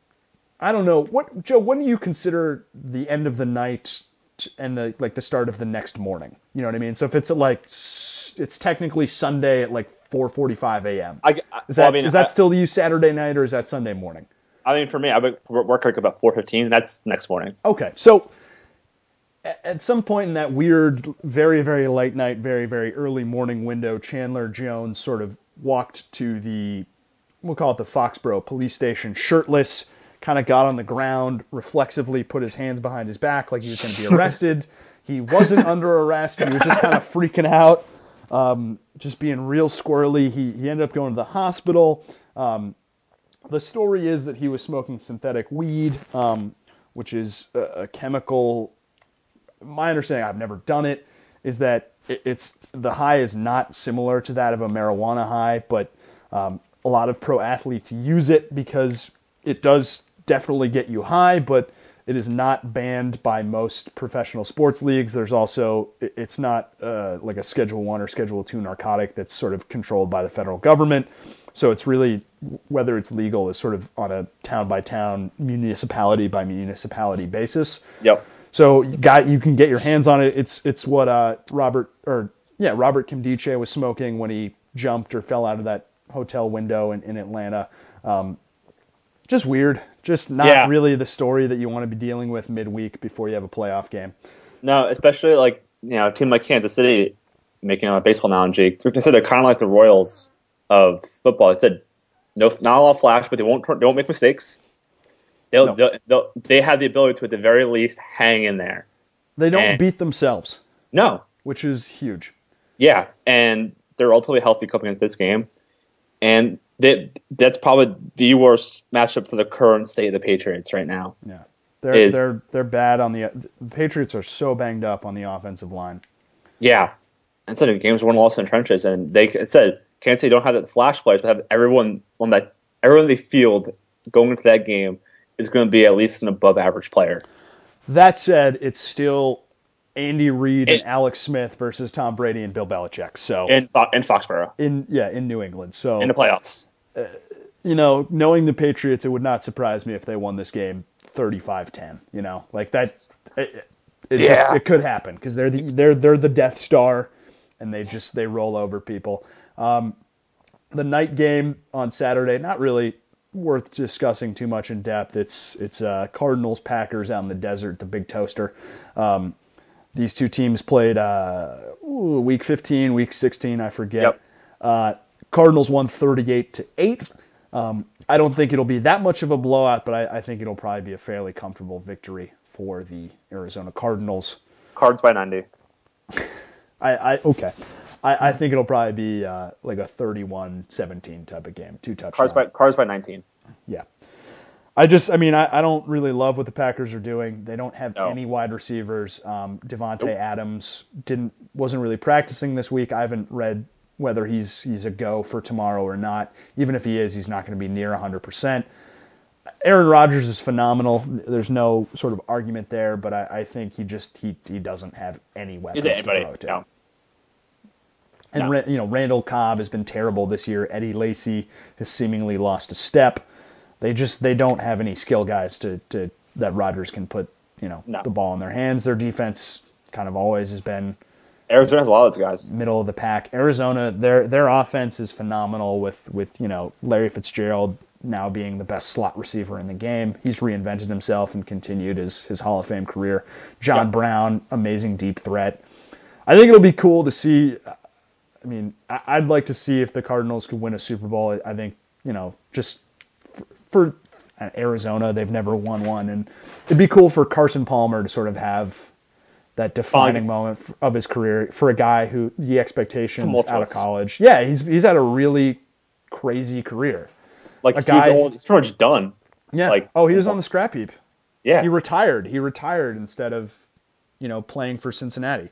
I don't know what Joe. When do you consider the end of the night and the like the start of the next morning? You know what I mean. So if it's at like it's technically Sunday at like 4:45 a.m. I, I, Is well, that I mean, is that still you Saturday night or is that Sunday morning? I mean, for me, I work like about four fifteen. That's the next morning. Okay, so at some point in that weird, very, very late night, very, very early morning window, Chandler Jones sort of walked to the, we'll call it the Foxborough police station, shirtless, kind of got on the ground, reflexively put his hands behind his back like he was going to be (laughs) arrested. he wasn't under arrest. He was just kind of freaking out, um, just being real squirrely. He, he ended up going to the hospital. Um, the story is that he was smoking synthetic weed, um, which is a, a chemical. My understanding, I've never done it, is that it, it's the high is not similar to that of a marijuana high, but um, a lot of pro athletes use it because it does definitely get you high, but it is not banned by most professional sports leagues. There's also it's not uh, like a Schedule One or Schedule Two narcotic that's sort of controlled by the federal government. So it's really whether it's legal is sort of on a town by town, municipality by municipality basis. Yep. So you got you can get your hands on it. It's it's what uh, Robert or yeah Robert Kimdiche was smoking when he jumped or fell out of that hotel window in, in Atlanta. Um, just weird. Just not Yeah. really the story that you want to be dealing with midweek before you have a playoff game. No, especially like you know, a team like Kansas City, making a baseball analogy, they're considered kind of like the Royals of football. They said no, not a lot of flash, but they won't they won't make mistakes. They'll, No. they'll, they'll they have the ability to at the very least hang in there. They don't And- beat themselves, No, which is huge. yeah, and they're ultimately healthy coming into this game, and they, that's probably the worst matchup for the current state of the Patriots right now. Yeah, they're Is- they're they're bad on the. The Patriots are so banged up on the offensive line. Yeah. Instead of games won lost in trenches, and they said Kansas City don't have the flash players, but have everyone on that everyone in the field going into that game is going to be at least an above average player. That said, it's still Andy Reid and It- Alex Smith versus Tom Brady and Bill Belichick. So in Fo- in Foxborough in yeah in New England. So in the playoffs. Uh, you know, knowing the Patriots, it would not surprise me if they won this game 35-10, You know, like that. It, it, just, Yeah. it could happen because they're the they're they're the Death Star, and they just they roll over people. Um, the night game on Saturday, not really worth discussing too much in depth. It's it's uh, Cardinals Packers out in the desert, the big toaster. Um, these two teams played uh, ooh, week 15, week 16, I forget. Yep. Uh, Cardinals won 38 to 8. Um, I don't think it'll be that much of a blowout, but I, I think it'll probably be a fairly comfortable victory for the Arizona Cardinals. Cards by ninety. (laughs) I, I okay. I, I think it'll probably be uh, like a 31-17 type of game, two touchdowns. Cards by cards by nineteen. Yeah. I just, I mean, I, I don't really love what the Packers are doing. They don't have No. any wide receivers. Um, Davante Adams didn't wasn't really practicing this week. I haven't read whether he's he's a go for tomorrow or not. Even if he is, he's not going to be near 100 percent. Aaron Rodgers is phenomenal. There's no sort of argument there, but I, I think he just he he doesn't have any weapons Is it to anybody? No. And No. You know, Randall Cobb has been terrible this year. Eddie Lacy has seemingly lost a step. They just they don't have any skill guys to, to that Rodgers can put you know No. the ball in their hands. Their defense kind of always has been Arizona has a lot of those guys. middle of the pack. Arizona, their their offense is phenomenal with with you know Larry Fitzgerald now being the best slot receiver in the game. He's reinvented himself and continued his his Hall of Fame career. John Yeah. Brown, amazing deep threat. I think it'll be cool to see. I mean, I'd like to see if the Cardinals could win a Super Bowl. I think you know just for, for uh, Arizona, they've never won one, and it'd be cool for Carson Palmer to sort of have that defining moment of his career for a guy who the expectations out of college. Yeah, he's he's had a really crazy career. Like A he's guy- old, he's pretty much done. Yeah. Like- oh, he was on the scrap heap. Yeah. He retired. He retired instead of, you know, playing for Cincinnati.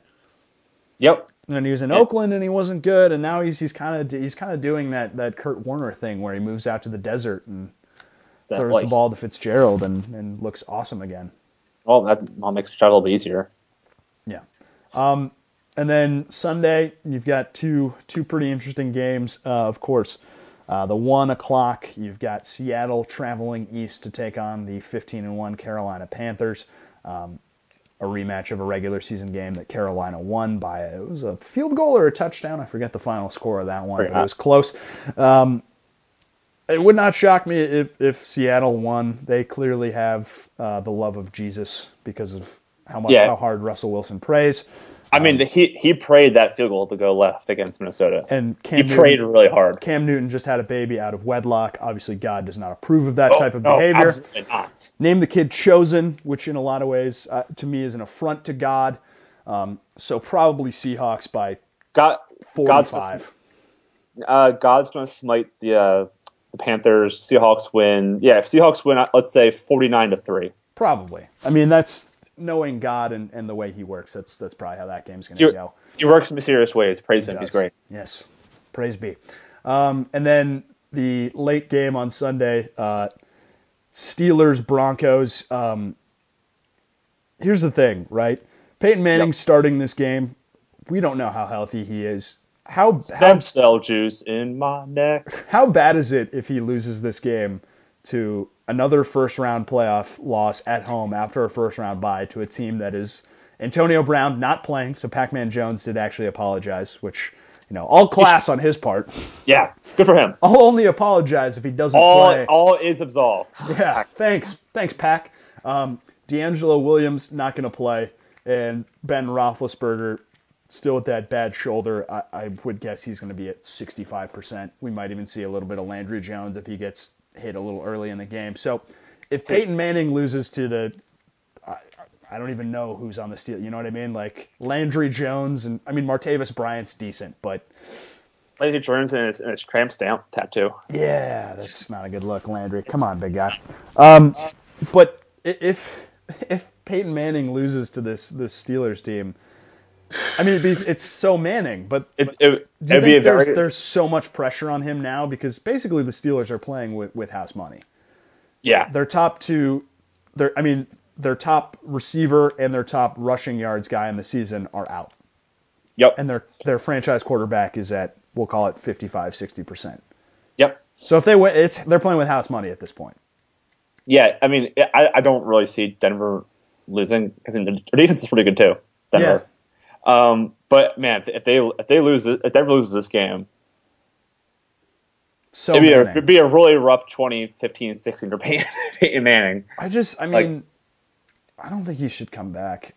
yep. And then he was in Oakland and he wasn't good. And now he's he's kind of he's kind of doing that that Kurt Warner thing where he moves out to the desert and That throws life. the ball to Fitzgerald and and looks awesome again. Well, that all makes your job a little bit easier. Yeah. Um, and then Sunday, you've got two two pretty interesting games. Uh, of course, uh, the one o'clock, you've got Seattle traveling east to take on the 15 and one Carolina Panthers. Um, a rematch of a regular season game that Carolina won by it was a field goal or a touchdown. I forget the final score of that one, Pretty but it was close. Um, it would not shock me if, if Seattle won. They clearly have uh, the love of Jesus because of how much Yeah. how hard Russell Wilson prays. I mean, he he prayed that field goal to go left against Minnesota. And he Cam prayed really hard. Cam Newton just had a baby out of wedlock. Obviously, God does not approve of that Oh, type of no, behavior. absolutely not. Name the kid chosen, which in a lot of ways, uh, to me, is an affront to God. Um, so probably Seahawks by God, God's gonna, 45. uh, God's going to smite the uh, the Panthers. Seahawks win. Yeah, if Seahawks win, let's say forty nine to three. Probably. I mean, that's knowing God and, and the way He works. That's that's probably how that game's going to go. he works in mysterious ways. Praise him. He's great. Yes, praise be. Um, and then the late game on Sunday, uh, Steelers Broncos. Um, here's the thing, right? Peyton Manning Yep. starting this game. We don't know how healthy he is. How how, Stem cell juice in my neck. how bad is it if he loses this game to another first round playoff loss at home after a first round bye to a team that is Antonio Brown not playing, so Pac Man Jones did actually apologize, which, you know, all class on his part. Yeah, good for him. (laughs) I'll only apologize if he doesn't All play. all is absolved. (laughs) yeah, thanks, thanks, Pac. Um, DeAngelo Williams not going to play, and Ben Roethlisberger still with that bad shoulder. I, I would guess he's going to be at sixty-five percent. We might even see a little bit of Landry Jones if he gets hit a little early in the game. So, if Peyton Manning loses to the I, I don't even know who's on the steel. You know what I mean? Like Landry Jones and I mean Martavis Bryant's decent, but Landry Jones and his, and his tramp stamp tattoo. Yeah, that's not a good look, Landry. Come on, big guy. Um, but if if Peyton Manning loses to this this Steelers team, I mean, it'd be, it's so Manning. But It's it, do you it'd think be a very there's, there's so much pressure on him now because basically the Steelers are playing with, with house money. yeah. Their top two, their I mean, their top receiver and their top rushing yards guy in the season are out, Yep. and their their franchise quarterback is at we'll call it 55, 60 percent. yep. So if they win, it's they're playing with house money at this point. Yeah. I mean, I, I don't really see Denver losing because their defense is pretty good too. Denver. Um, but man, if they if they lose it- if Denver loses this game, So it'd be, a, it'd be a really rough 2015 16 for Peyton, (laughs) Peyton Manning. I just, I mean, I don't think he should come back.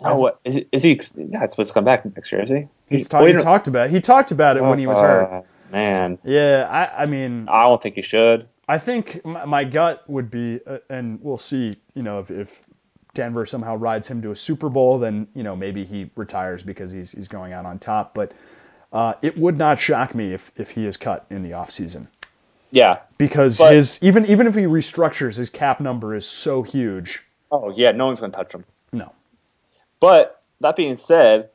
Oh, what is he? Is he? Yeah, supposed to come back next year, is he? He's well, he talked about it. he talked about it when he was hurt. Uh, Man, Yeah, I, I mean, I don't think he should. I think my, my gut would be, uh, and we'll see. You know, if, if Denver somehow rides him to a Super Bowl, then you know maybe he retires because he's he's going out on top. But uh, it would not shock me if if he is cut in the offseason. Yeah. because But- his even even if he restructures, his cap number is so huge. Oh yeah, no one's gonna touch him. No, But that being said,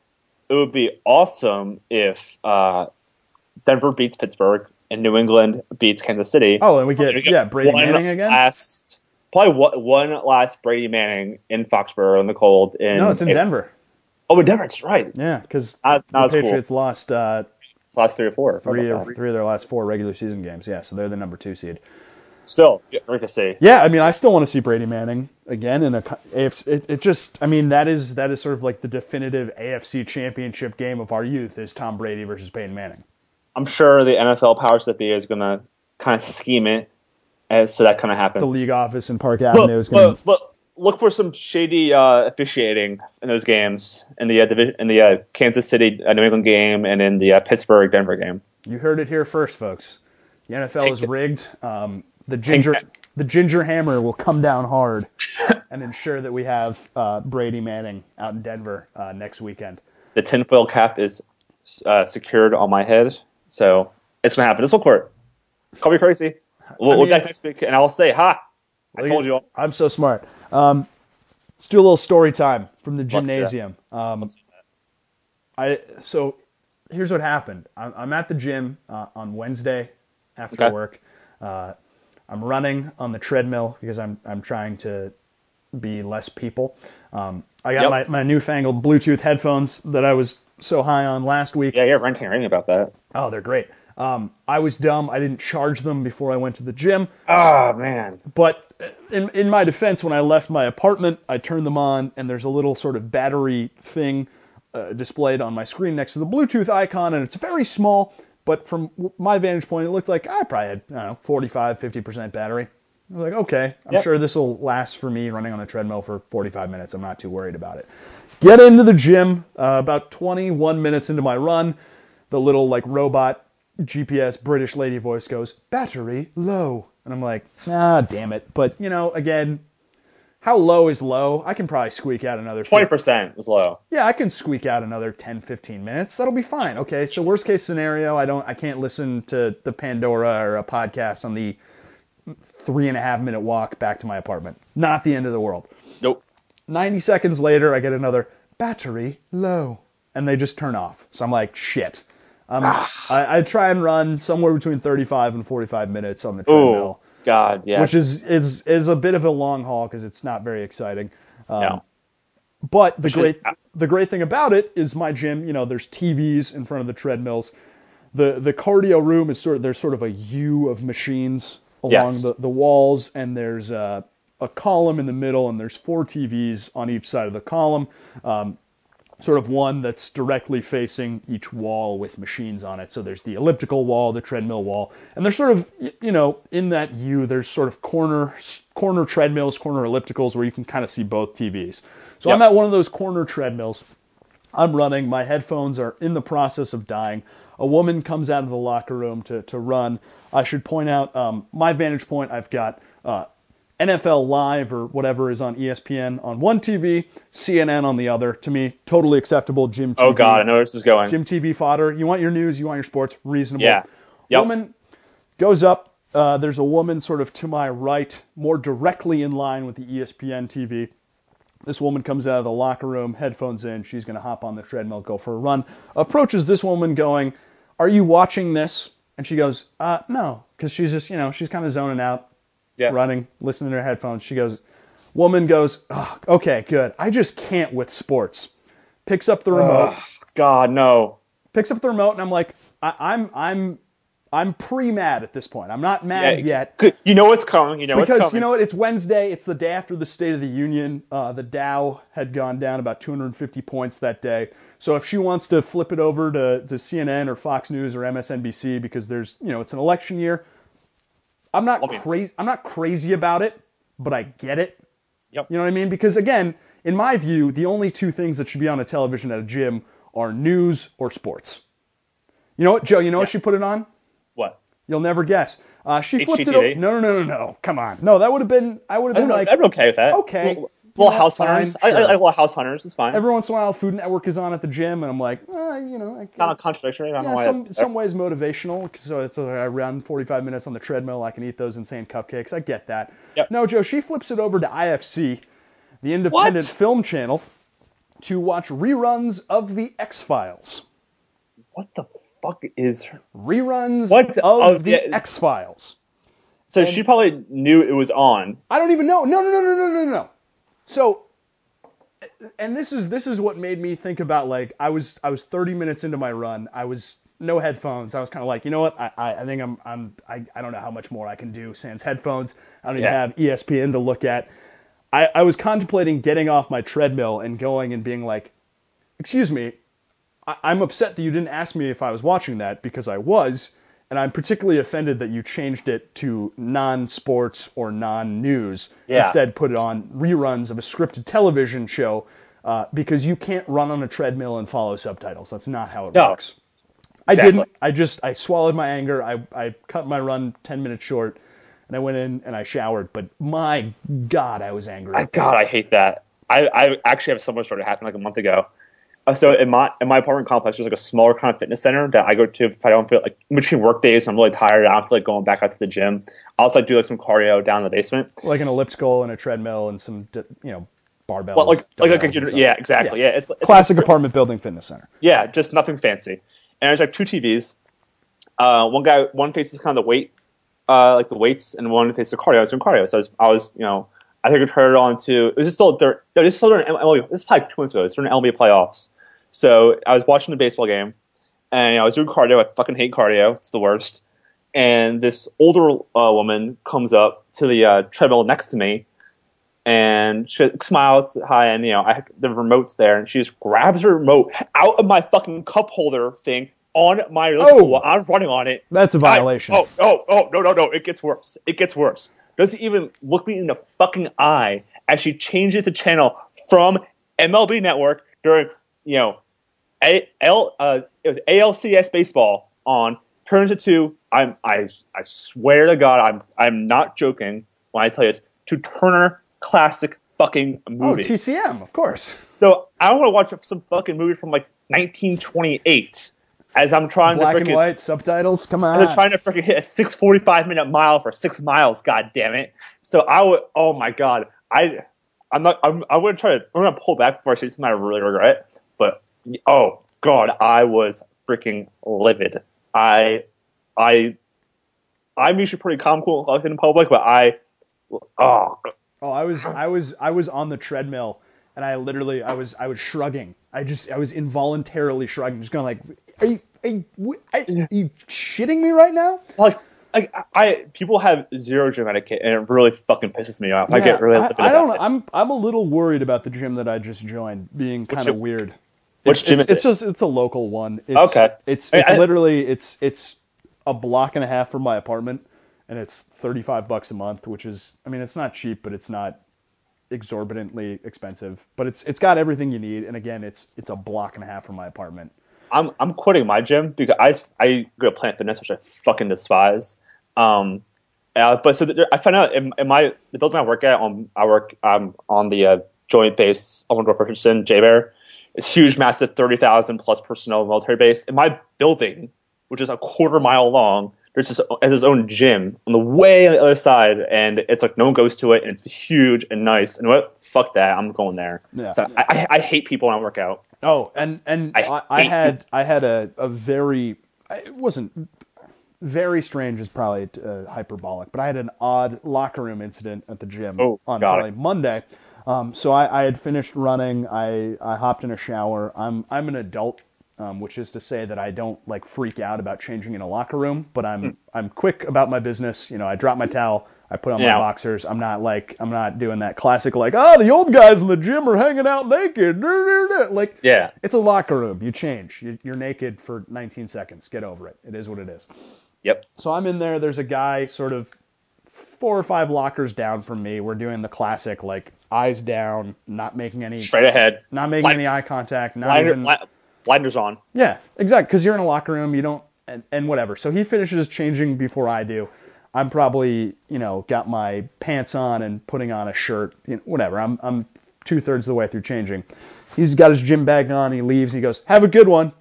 it would be awesome if uh, Denver beats Pittsburgh and New England beats Kansas City. Oh, and we get We yeah Brady Manning again. Last, probably one, last Brady Manning in Foxborough in the cold. In, no, it's in Denver. Oh, in Denver, that's right. Yeah, because the as cool. Patriots lost uh, It's last three or four. three of three of their last four regular season games. Yeah, so they're the number two seed. Still, great to see. Yeah, I mean, I still want to see Brady Manning again in a AFC. It, it just, I mean, that is that is sort of like the definitive AFC Championship game of our youth is Tom Brady versus Peyton Manning. I'm sure the NFL powers that be is gonna kind of scheme it, as so that kind of happens. The league office in Park Avenue is Look, going look, look, look for some shady uh, officiating in those games in the uh, division, in the uh, Kansas City uh, New England game and in the uh, Pittsburgh Denver game. You heard it here first, folks. The NFL is rigged. Um, the ginger, the ginger hammer will come down hard (laughs) and ensure that we have uh, Brady Manning out in Denver uh, next weekend. The tinfoil cap is uh, secured on my head, so it's gonna happen. This will court. Call me crazy. We'll, I we'll mean- back next week, and I'll say, "Ha! I told you all." I'm so smart. Um, let's do a little story time from the Let's do that. gymnasium. Um, I so here's what happened. I'm, I'm at the gym uh, on Wednesday after Okay. work. Uh, I'm running on the treadmill because I'm I'm trying to be less people. Um, I got Yep. my, my newfangled Bluetooth headphones that I was so high on last week. Yeah, you're ranting raving about that. Oh, they're great. Um, I was dumb. I didn't charge them before I went to the gym. Oh man, But in, in my defense, when I left my apartment, I turned them on, and there's a little sort of battery thing uh, displayed on my screen next to the Bluetooth icon, and it's very small. But from my vantage point, it looked like I probably had, I don't know, 45, 50% battery. I was like, okay, I'm Yep. sure this will last for me running on the treadmill for 45 minutes. I'm not too worried about it. Get into the gym, uh, about 21 minutes into my run, the little like robot GPS British lady voice goes, battery low. And I'm like, ah, damn it. But, you know, again, how low is low? I can probably squeak out another twenty percent is low. yeah, I can squeak out another 10, 15 minutes. That'll be fine. Okay. So worst case scenario, I don't I can't listen to the Pandora or a podcast on the three and a half minute walk back to my apartment. Not the end of the world. Nope. 90 seconds later, I get another battery low, and they just turn off. So I'm like, shit. Um, I, I try and run somewhere between 35 and 45 minutes on the treadmill, Oh God, yeah. which is is is a bit of a long haul because it's not very exciting. Um, no. But the Which is- great the great thing about it is my gym. You know, there's TVs in front of the treadmills. The the cardio room is sort of there's sort of a U of machines along Yes. the, the walls, and there's a, a column in the middle, and there's four TVs on each side of the column. Um, sort of one that's directly facing each wall with machines on it. So there's the elliptical wall, the treadmill wall, and there's sort of you know in that U there's sort of corner corner treadmills, corner ellipticals where you can kind of see both TVs. So I'm at one of those corner treadmills. I'm running. My headphones are in the process of dying. A woman comes out of the locker room to, to run. I should point out um, my vantage point. I've got uh, NFL Live or whatever is on ESPN on one TV, CNN on the other. To me, totally acceptable. Jim. TV. Oh God, I know where this is going. Jim TV fodder. You want your news, you want your sports, reasonable. Yeah. Yep. Woman goes up. Uh, there's a woman sort of to my right, more directly in line with the ESPN TV. This woman comes out of the locker room, headphones in. She's going to hop on the treadmill, go for a run. Approaches this woman, going, "Are you watching this?" And she goes, "Uh, no," because she's just, you know, she's kind of zoning out, yeah. running, listening to her headphones. She goes, woman goes, oh, okay, good. I just can't with sports. Picks up the remote, Oh, God, no. picks up the remote, and I'm like, I, I'm, I'm, I'm pre-mad at this point. I'm not mad yet You know what's coming. You know what's because coming. you know what? It's Wednesday. It's the day after the State of the Union. Uh, the Dow had gone down about 250 points that day. So if she wants to flip it over to, to CNN or Fox News or MSNBC because there's you know it's an election year, I'm not Obvious. crazy. I'm not crazy about it, but I get it. Yep. You know what I mean? Because again, in my view, the only two things that should be on a television at a gym are news or sports. You know what, Joe? You know what Yes. she put it on? what? You'll never guess. Uh, she flipped it. HGTV? o- No, no, no, no, no. Come on. No, that would have been. I would have been like, I'm okay with that. okay. Well, Yeah, house fine, hunters. I, I. I like little house hunters. It's fine. Every once in a while, Food Network is on at the gym, and I'm like, uh, you know, I, kind of contradictory. I don't know why some some ways motivational. So it's uh, I run 45 minutes on the treadmill. I can eat those insane cupcakes. I get that. Yep. No, Joe, she flips it over to IFC, the independent What? film channel, to watch reruns of the X Files. What the fuck is her? Reruns What? of Oh, the yeah. X Files. So she probably knew it was on. I don't even know. No, no, no, no, no, no, no. So, and this is this is what made me think about like I was I was 30 minutes into my run. I was no headphones. I was kind of like, you know what? I, I, I think I'm I'm I, I don't know how much more I can do sans headphones. I don't even Yeah. have ESPN to look at. I, I was contemplating getting off my treadmill and going and being like, excuse me, I, I'm upset that you didn't ask me if I was watching that because I was, and I'm particularly offended that you changed it to non-sports or non-news. Yeah. Instead, put it on reruns of a scripted television show uh, because you can't run on a treadmill and follow subtitles. That's not how it No. works. I didn't. I just I swallowed my anger. I I cut my run ten minutes short, and I went in and I showered. But my God, I was angry. I, God, I hate that. I, I actually have similar story that like a month ago. Uh, so in my in my apartment complex, there's like a smaller kind of fitness center that I go to if I don't feel like between work days. I'm really tired. I don't feel like going back out to the gym. I'll also like, do like some cardio down in the basement. like an elliptical and a treadmill and some you know barbells. Well, like like a computer. Yeah, exactly. Yeah, it's, it's classic apartment building fitness center. Yeah, just nothing fancy. And there's like two TVs. Uh, one guy, one faces kind of the weight, uh, like the weights, and one faces the cardio. I was doing cardio, so I was, I was you know, I think I turned it on to. It was just still there. No, this is still during MLB. This is probably two months ago. It's during MLB playoffs. So I was watching the baseball game, and you know, I was doing cardio. I fucking hate cardio. It's the worst. And this older uh, woman comes up to the uh, treadmill next to me, and she smiles hi and you know I, the remote's there and she just grabs her remote out of my fucking cup holder thing on my Oh. I'm running on it. That's a violation. oh, oh, oh, no, no, no. It gets worse. It gets worse. Doesn't even look me in the fucking eye as she changes the channel from MLB Network during, you know, A- L, uh, it was ALCS baseball on, turns it to, I'm, I, I swear to God, I'm, I'm not joking when I tell you this, to Turner Classic fucking Oh. TCM, of course. So I want to watch some fucking movie from like 1928 as I'm trying Black to and freaking white subtitles. Come on. they're trying to freaking hit a 645 minute mile for six miles. God damn it! So I would. Oh my god. I. I'm not. I'm. I'm gonna try to. I'm gonna pull back before I say something I really regret. But oh god, I was freaking livid. I. I. I'm usually pretty calm, cool, and collected in public, but I. Oh Oh, I was I was I was on the treadmill and I literally I was I was shrugging. I just I was involuntarily shrugging, just going like, "Are you are you, are you shitting me right now?" like. Like I, people have zero gym etiquette, and it really fucking pisses me off. I get really. I, I don't know. it. I'm I'm a little worried about the gym that I just joined being kind of weird. which It's- gym it's, is it's it? just it's a local one. It's, Okay. It's it's I- literally it's it's a block and a half from my apartment, and it's thirty five bucks a month, which is I mean it's not cheap, but it's not exorbitantly expensive. But it's it's got everything you need, and again, it's it's a block and a half from my apartment. I'm I'm quitting my gym because I I go to Planet Fitness, which I fucking despise. Um, uh, but so there, I found out in, in my the building I work at on I work um on the uh, Joint Base Elmendorf Richardson JBER. It's huge, massive, thirty thousand plus personnel military base. In my building, which is a quarter mile long, there's just has its own gym on the way on the other side, and it's like no one goes to it, and it's huge and nice. And what? Fuck that! I'm going there. Yeah. So I, I, I hate people when I work out. Oh, and and I I, I had I had a, a very it wasn't very strange is probably uh, hyperbolic, but I had an odd locker room incident at the gym Oh, on it. probably Monday. Um, so I, I had finished running. I, I hopped in a shower. I'm I'm an adult, um, which is to say that I don't like freak out about changing in a locker room, but I'm Hmm. I'm quick about my business. You know, I drop my towel. I put on Yeah. my boxers. I'm not like I'm not doing that classic like oh the old guys in the gym are hanging out naked. Like Yeah. it's a locker room. You change. You- You're naked for 19 seconds. Get over it. It is what it is. Yep. So I'm in there. There's a guy sort of four or five lockers down from me. We're doing the classic like eyes down, not making any Straight ahead. not making Blind- any eye contact, not Blinder, even blinders on. yeah, exactly. Because you're in a locker room, you don't and, and whatever. So he finishes changing before I do. I'm probably, you know, got my pants on and putting on a shirt, you know, whatever. I'm, I'm two thirds of the way through changing. He's got his gym bag on. He leaves. He goes, "Have a good one."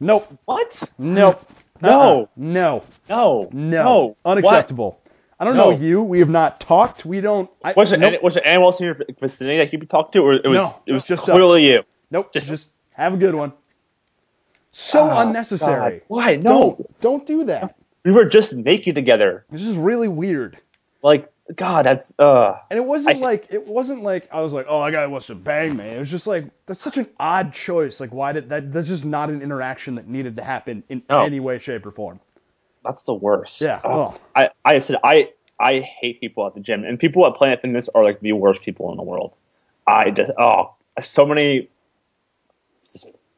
Nope. What? Nope. (laughs) No. Uh-uh. No. No. No. No. Unacceptable. I don't No. know you. We have not talked. We don't. I, Was it, nope. was it anyone else in your vicinity that he could talk to, or it was No, it was just clearly you? Nope. Just- Just, have a good one. So Oh, unnecessary. God. Why? No. Don't, don't do that. We were just naked together. This is really weird. Like, God, that's uh. And it wasn't I- like it wasn't like I was like, oh, that guy wants to bang me. It was just like that's such an odd choice. Like, why did that? That's just not an interaction that needed to happen in No. any way, shape, or form. That's the worst. Yeah. Oh. I, I said I I hate people at the gym, and people at Planet Fitness are like the worst people in the world. I just oh, so many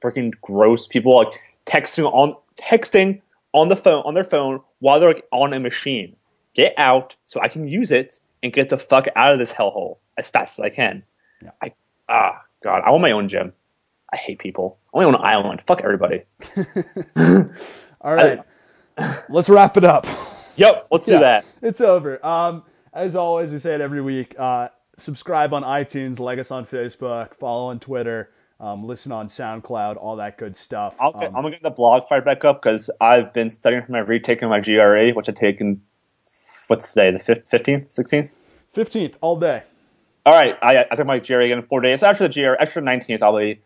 freaking gross people like texting on texting on the phone on their phone while they're on a machine. Get out so I can use it and get the fuck out of this hellhole as fast as I can. Yeah. I ah god, I want my own gym. I hate people. I want my own island. Fuck everybody. (laughs) (laughs) All right, let's wrap it up. Yep, let's do that. It's over. Um, as always, we say it every week. Uh, subscribe on iTunes, like us on Facebook, follow on Twitter, um, listen on SoundCloud, all that good stuff. I'll get, Um, I'm gonna get the blog fired back up because I've been studying for my retaking my GRE, which I've taken. What's today? The fifteenth, sixteenth. 15th all day. All right, I, I took my GRE again in four days. After the GRE, after the nineteenth, I'll be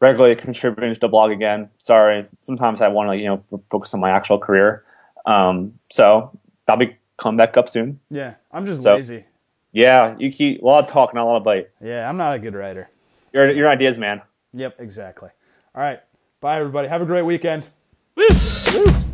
regularly contributing to the blog again. Sorry, sometimes I want to you know focus on my actual career. Um, so that'll be coming back up soon. Yeah, I'm just So- lazy. Yeah, you keep a lot of talk, not a lot of bite. Yeah, I'm not a good writer. Your your ideas, man. Yep, exactly. All right. Bye, everybody. Have a great weekend. Bye. I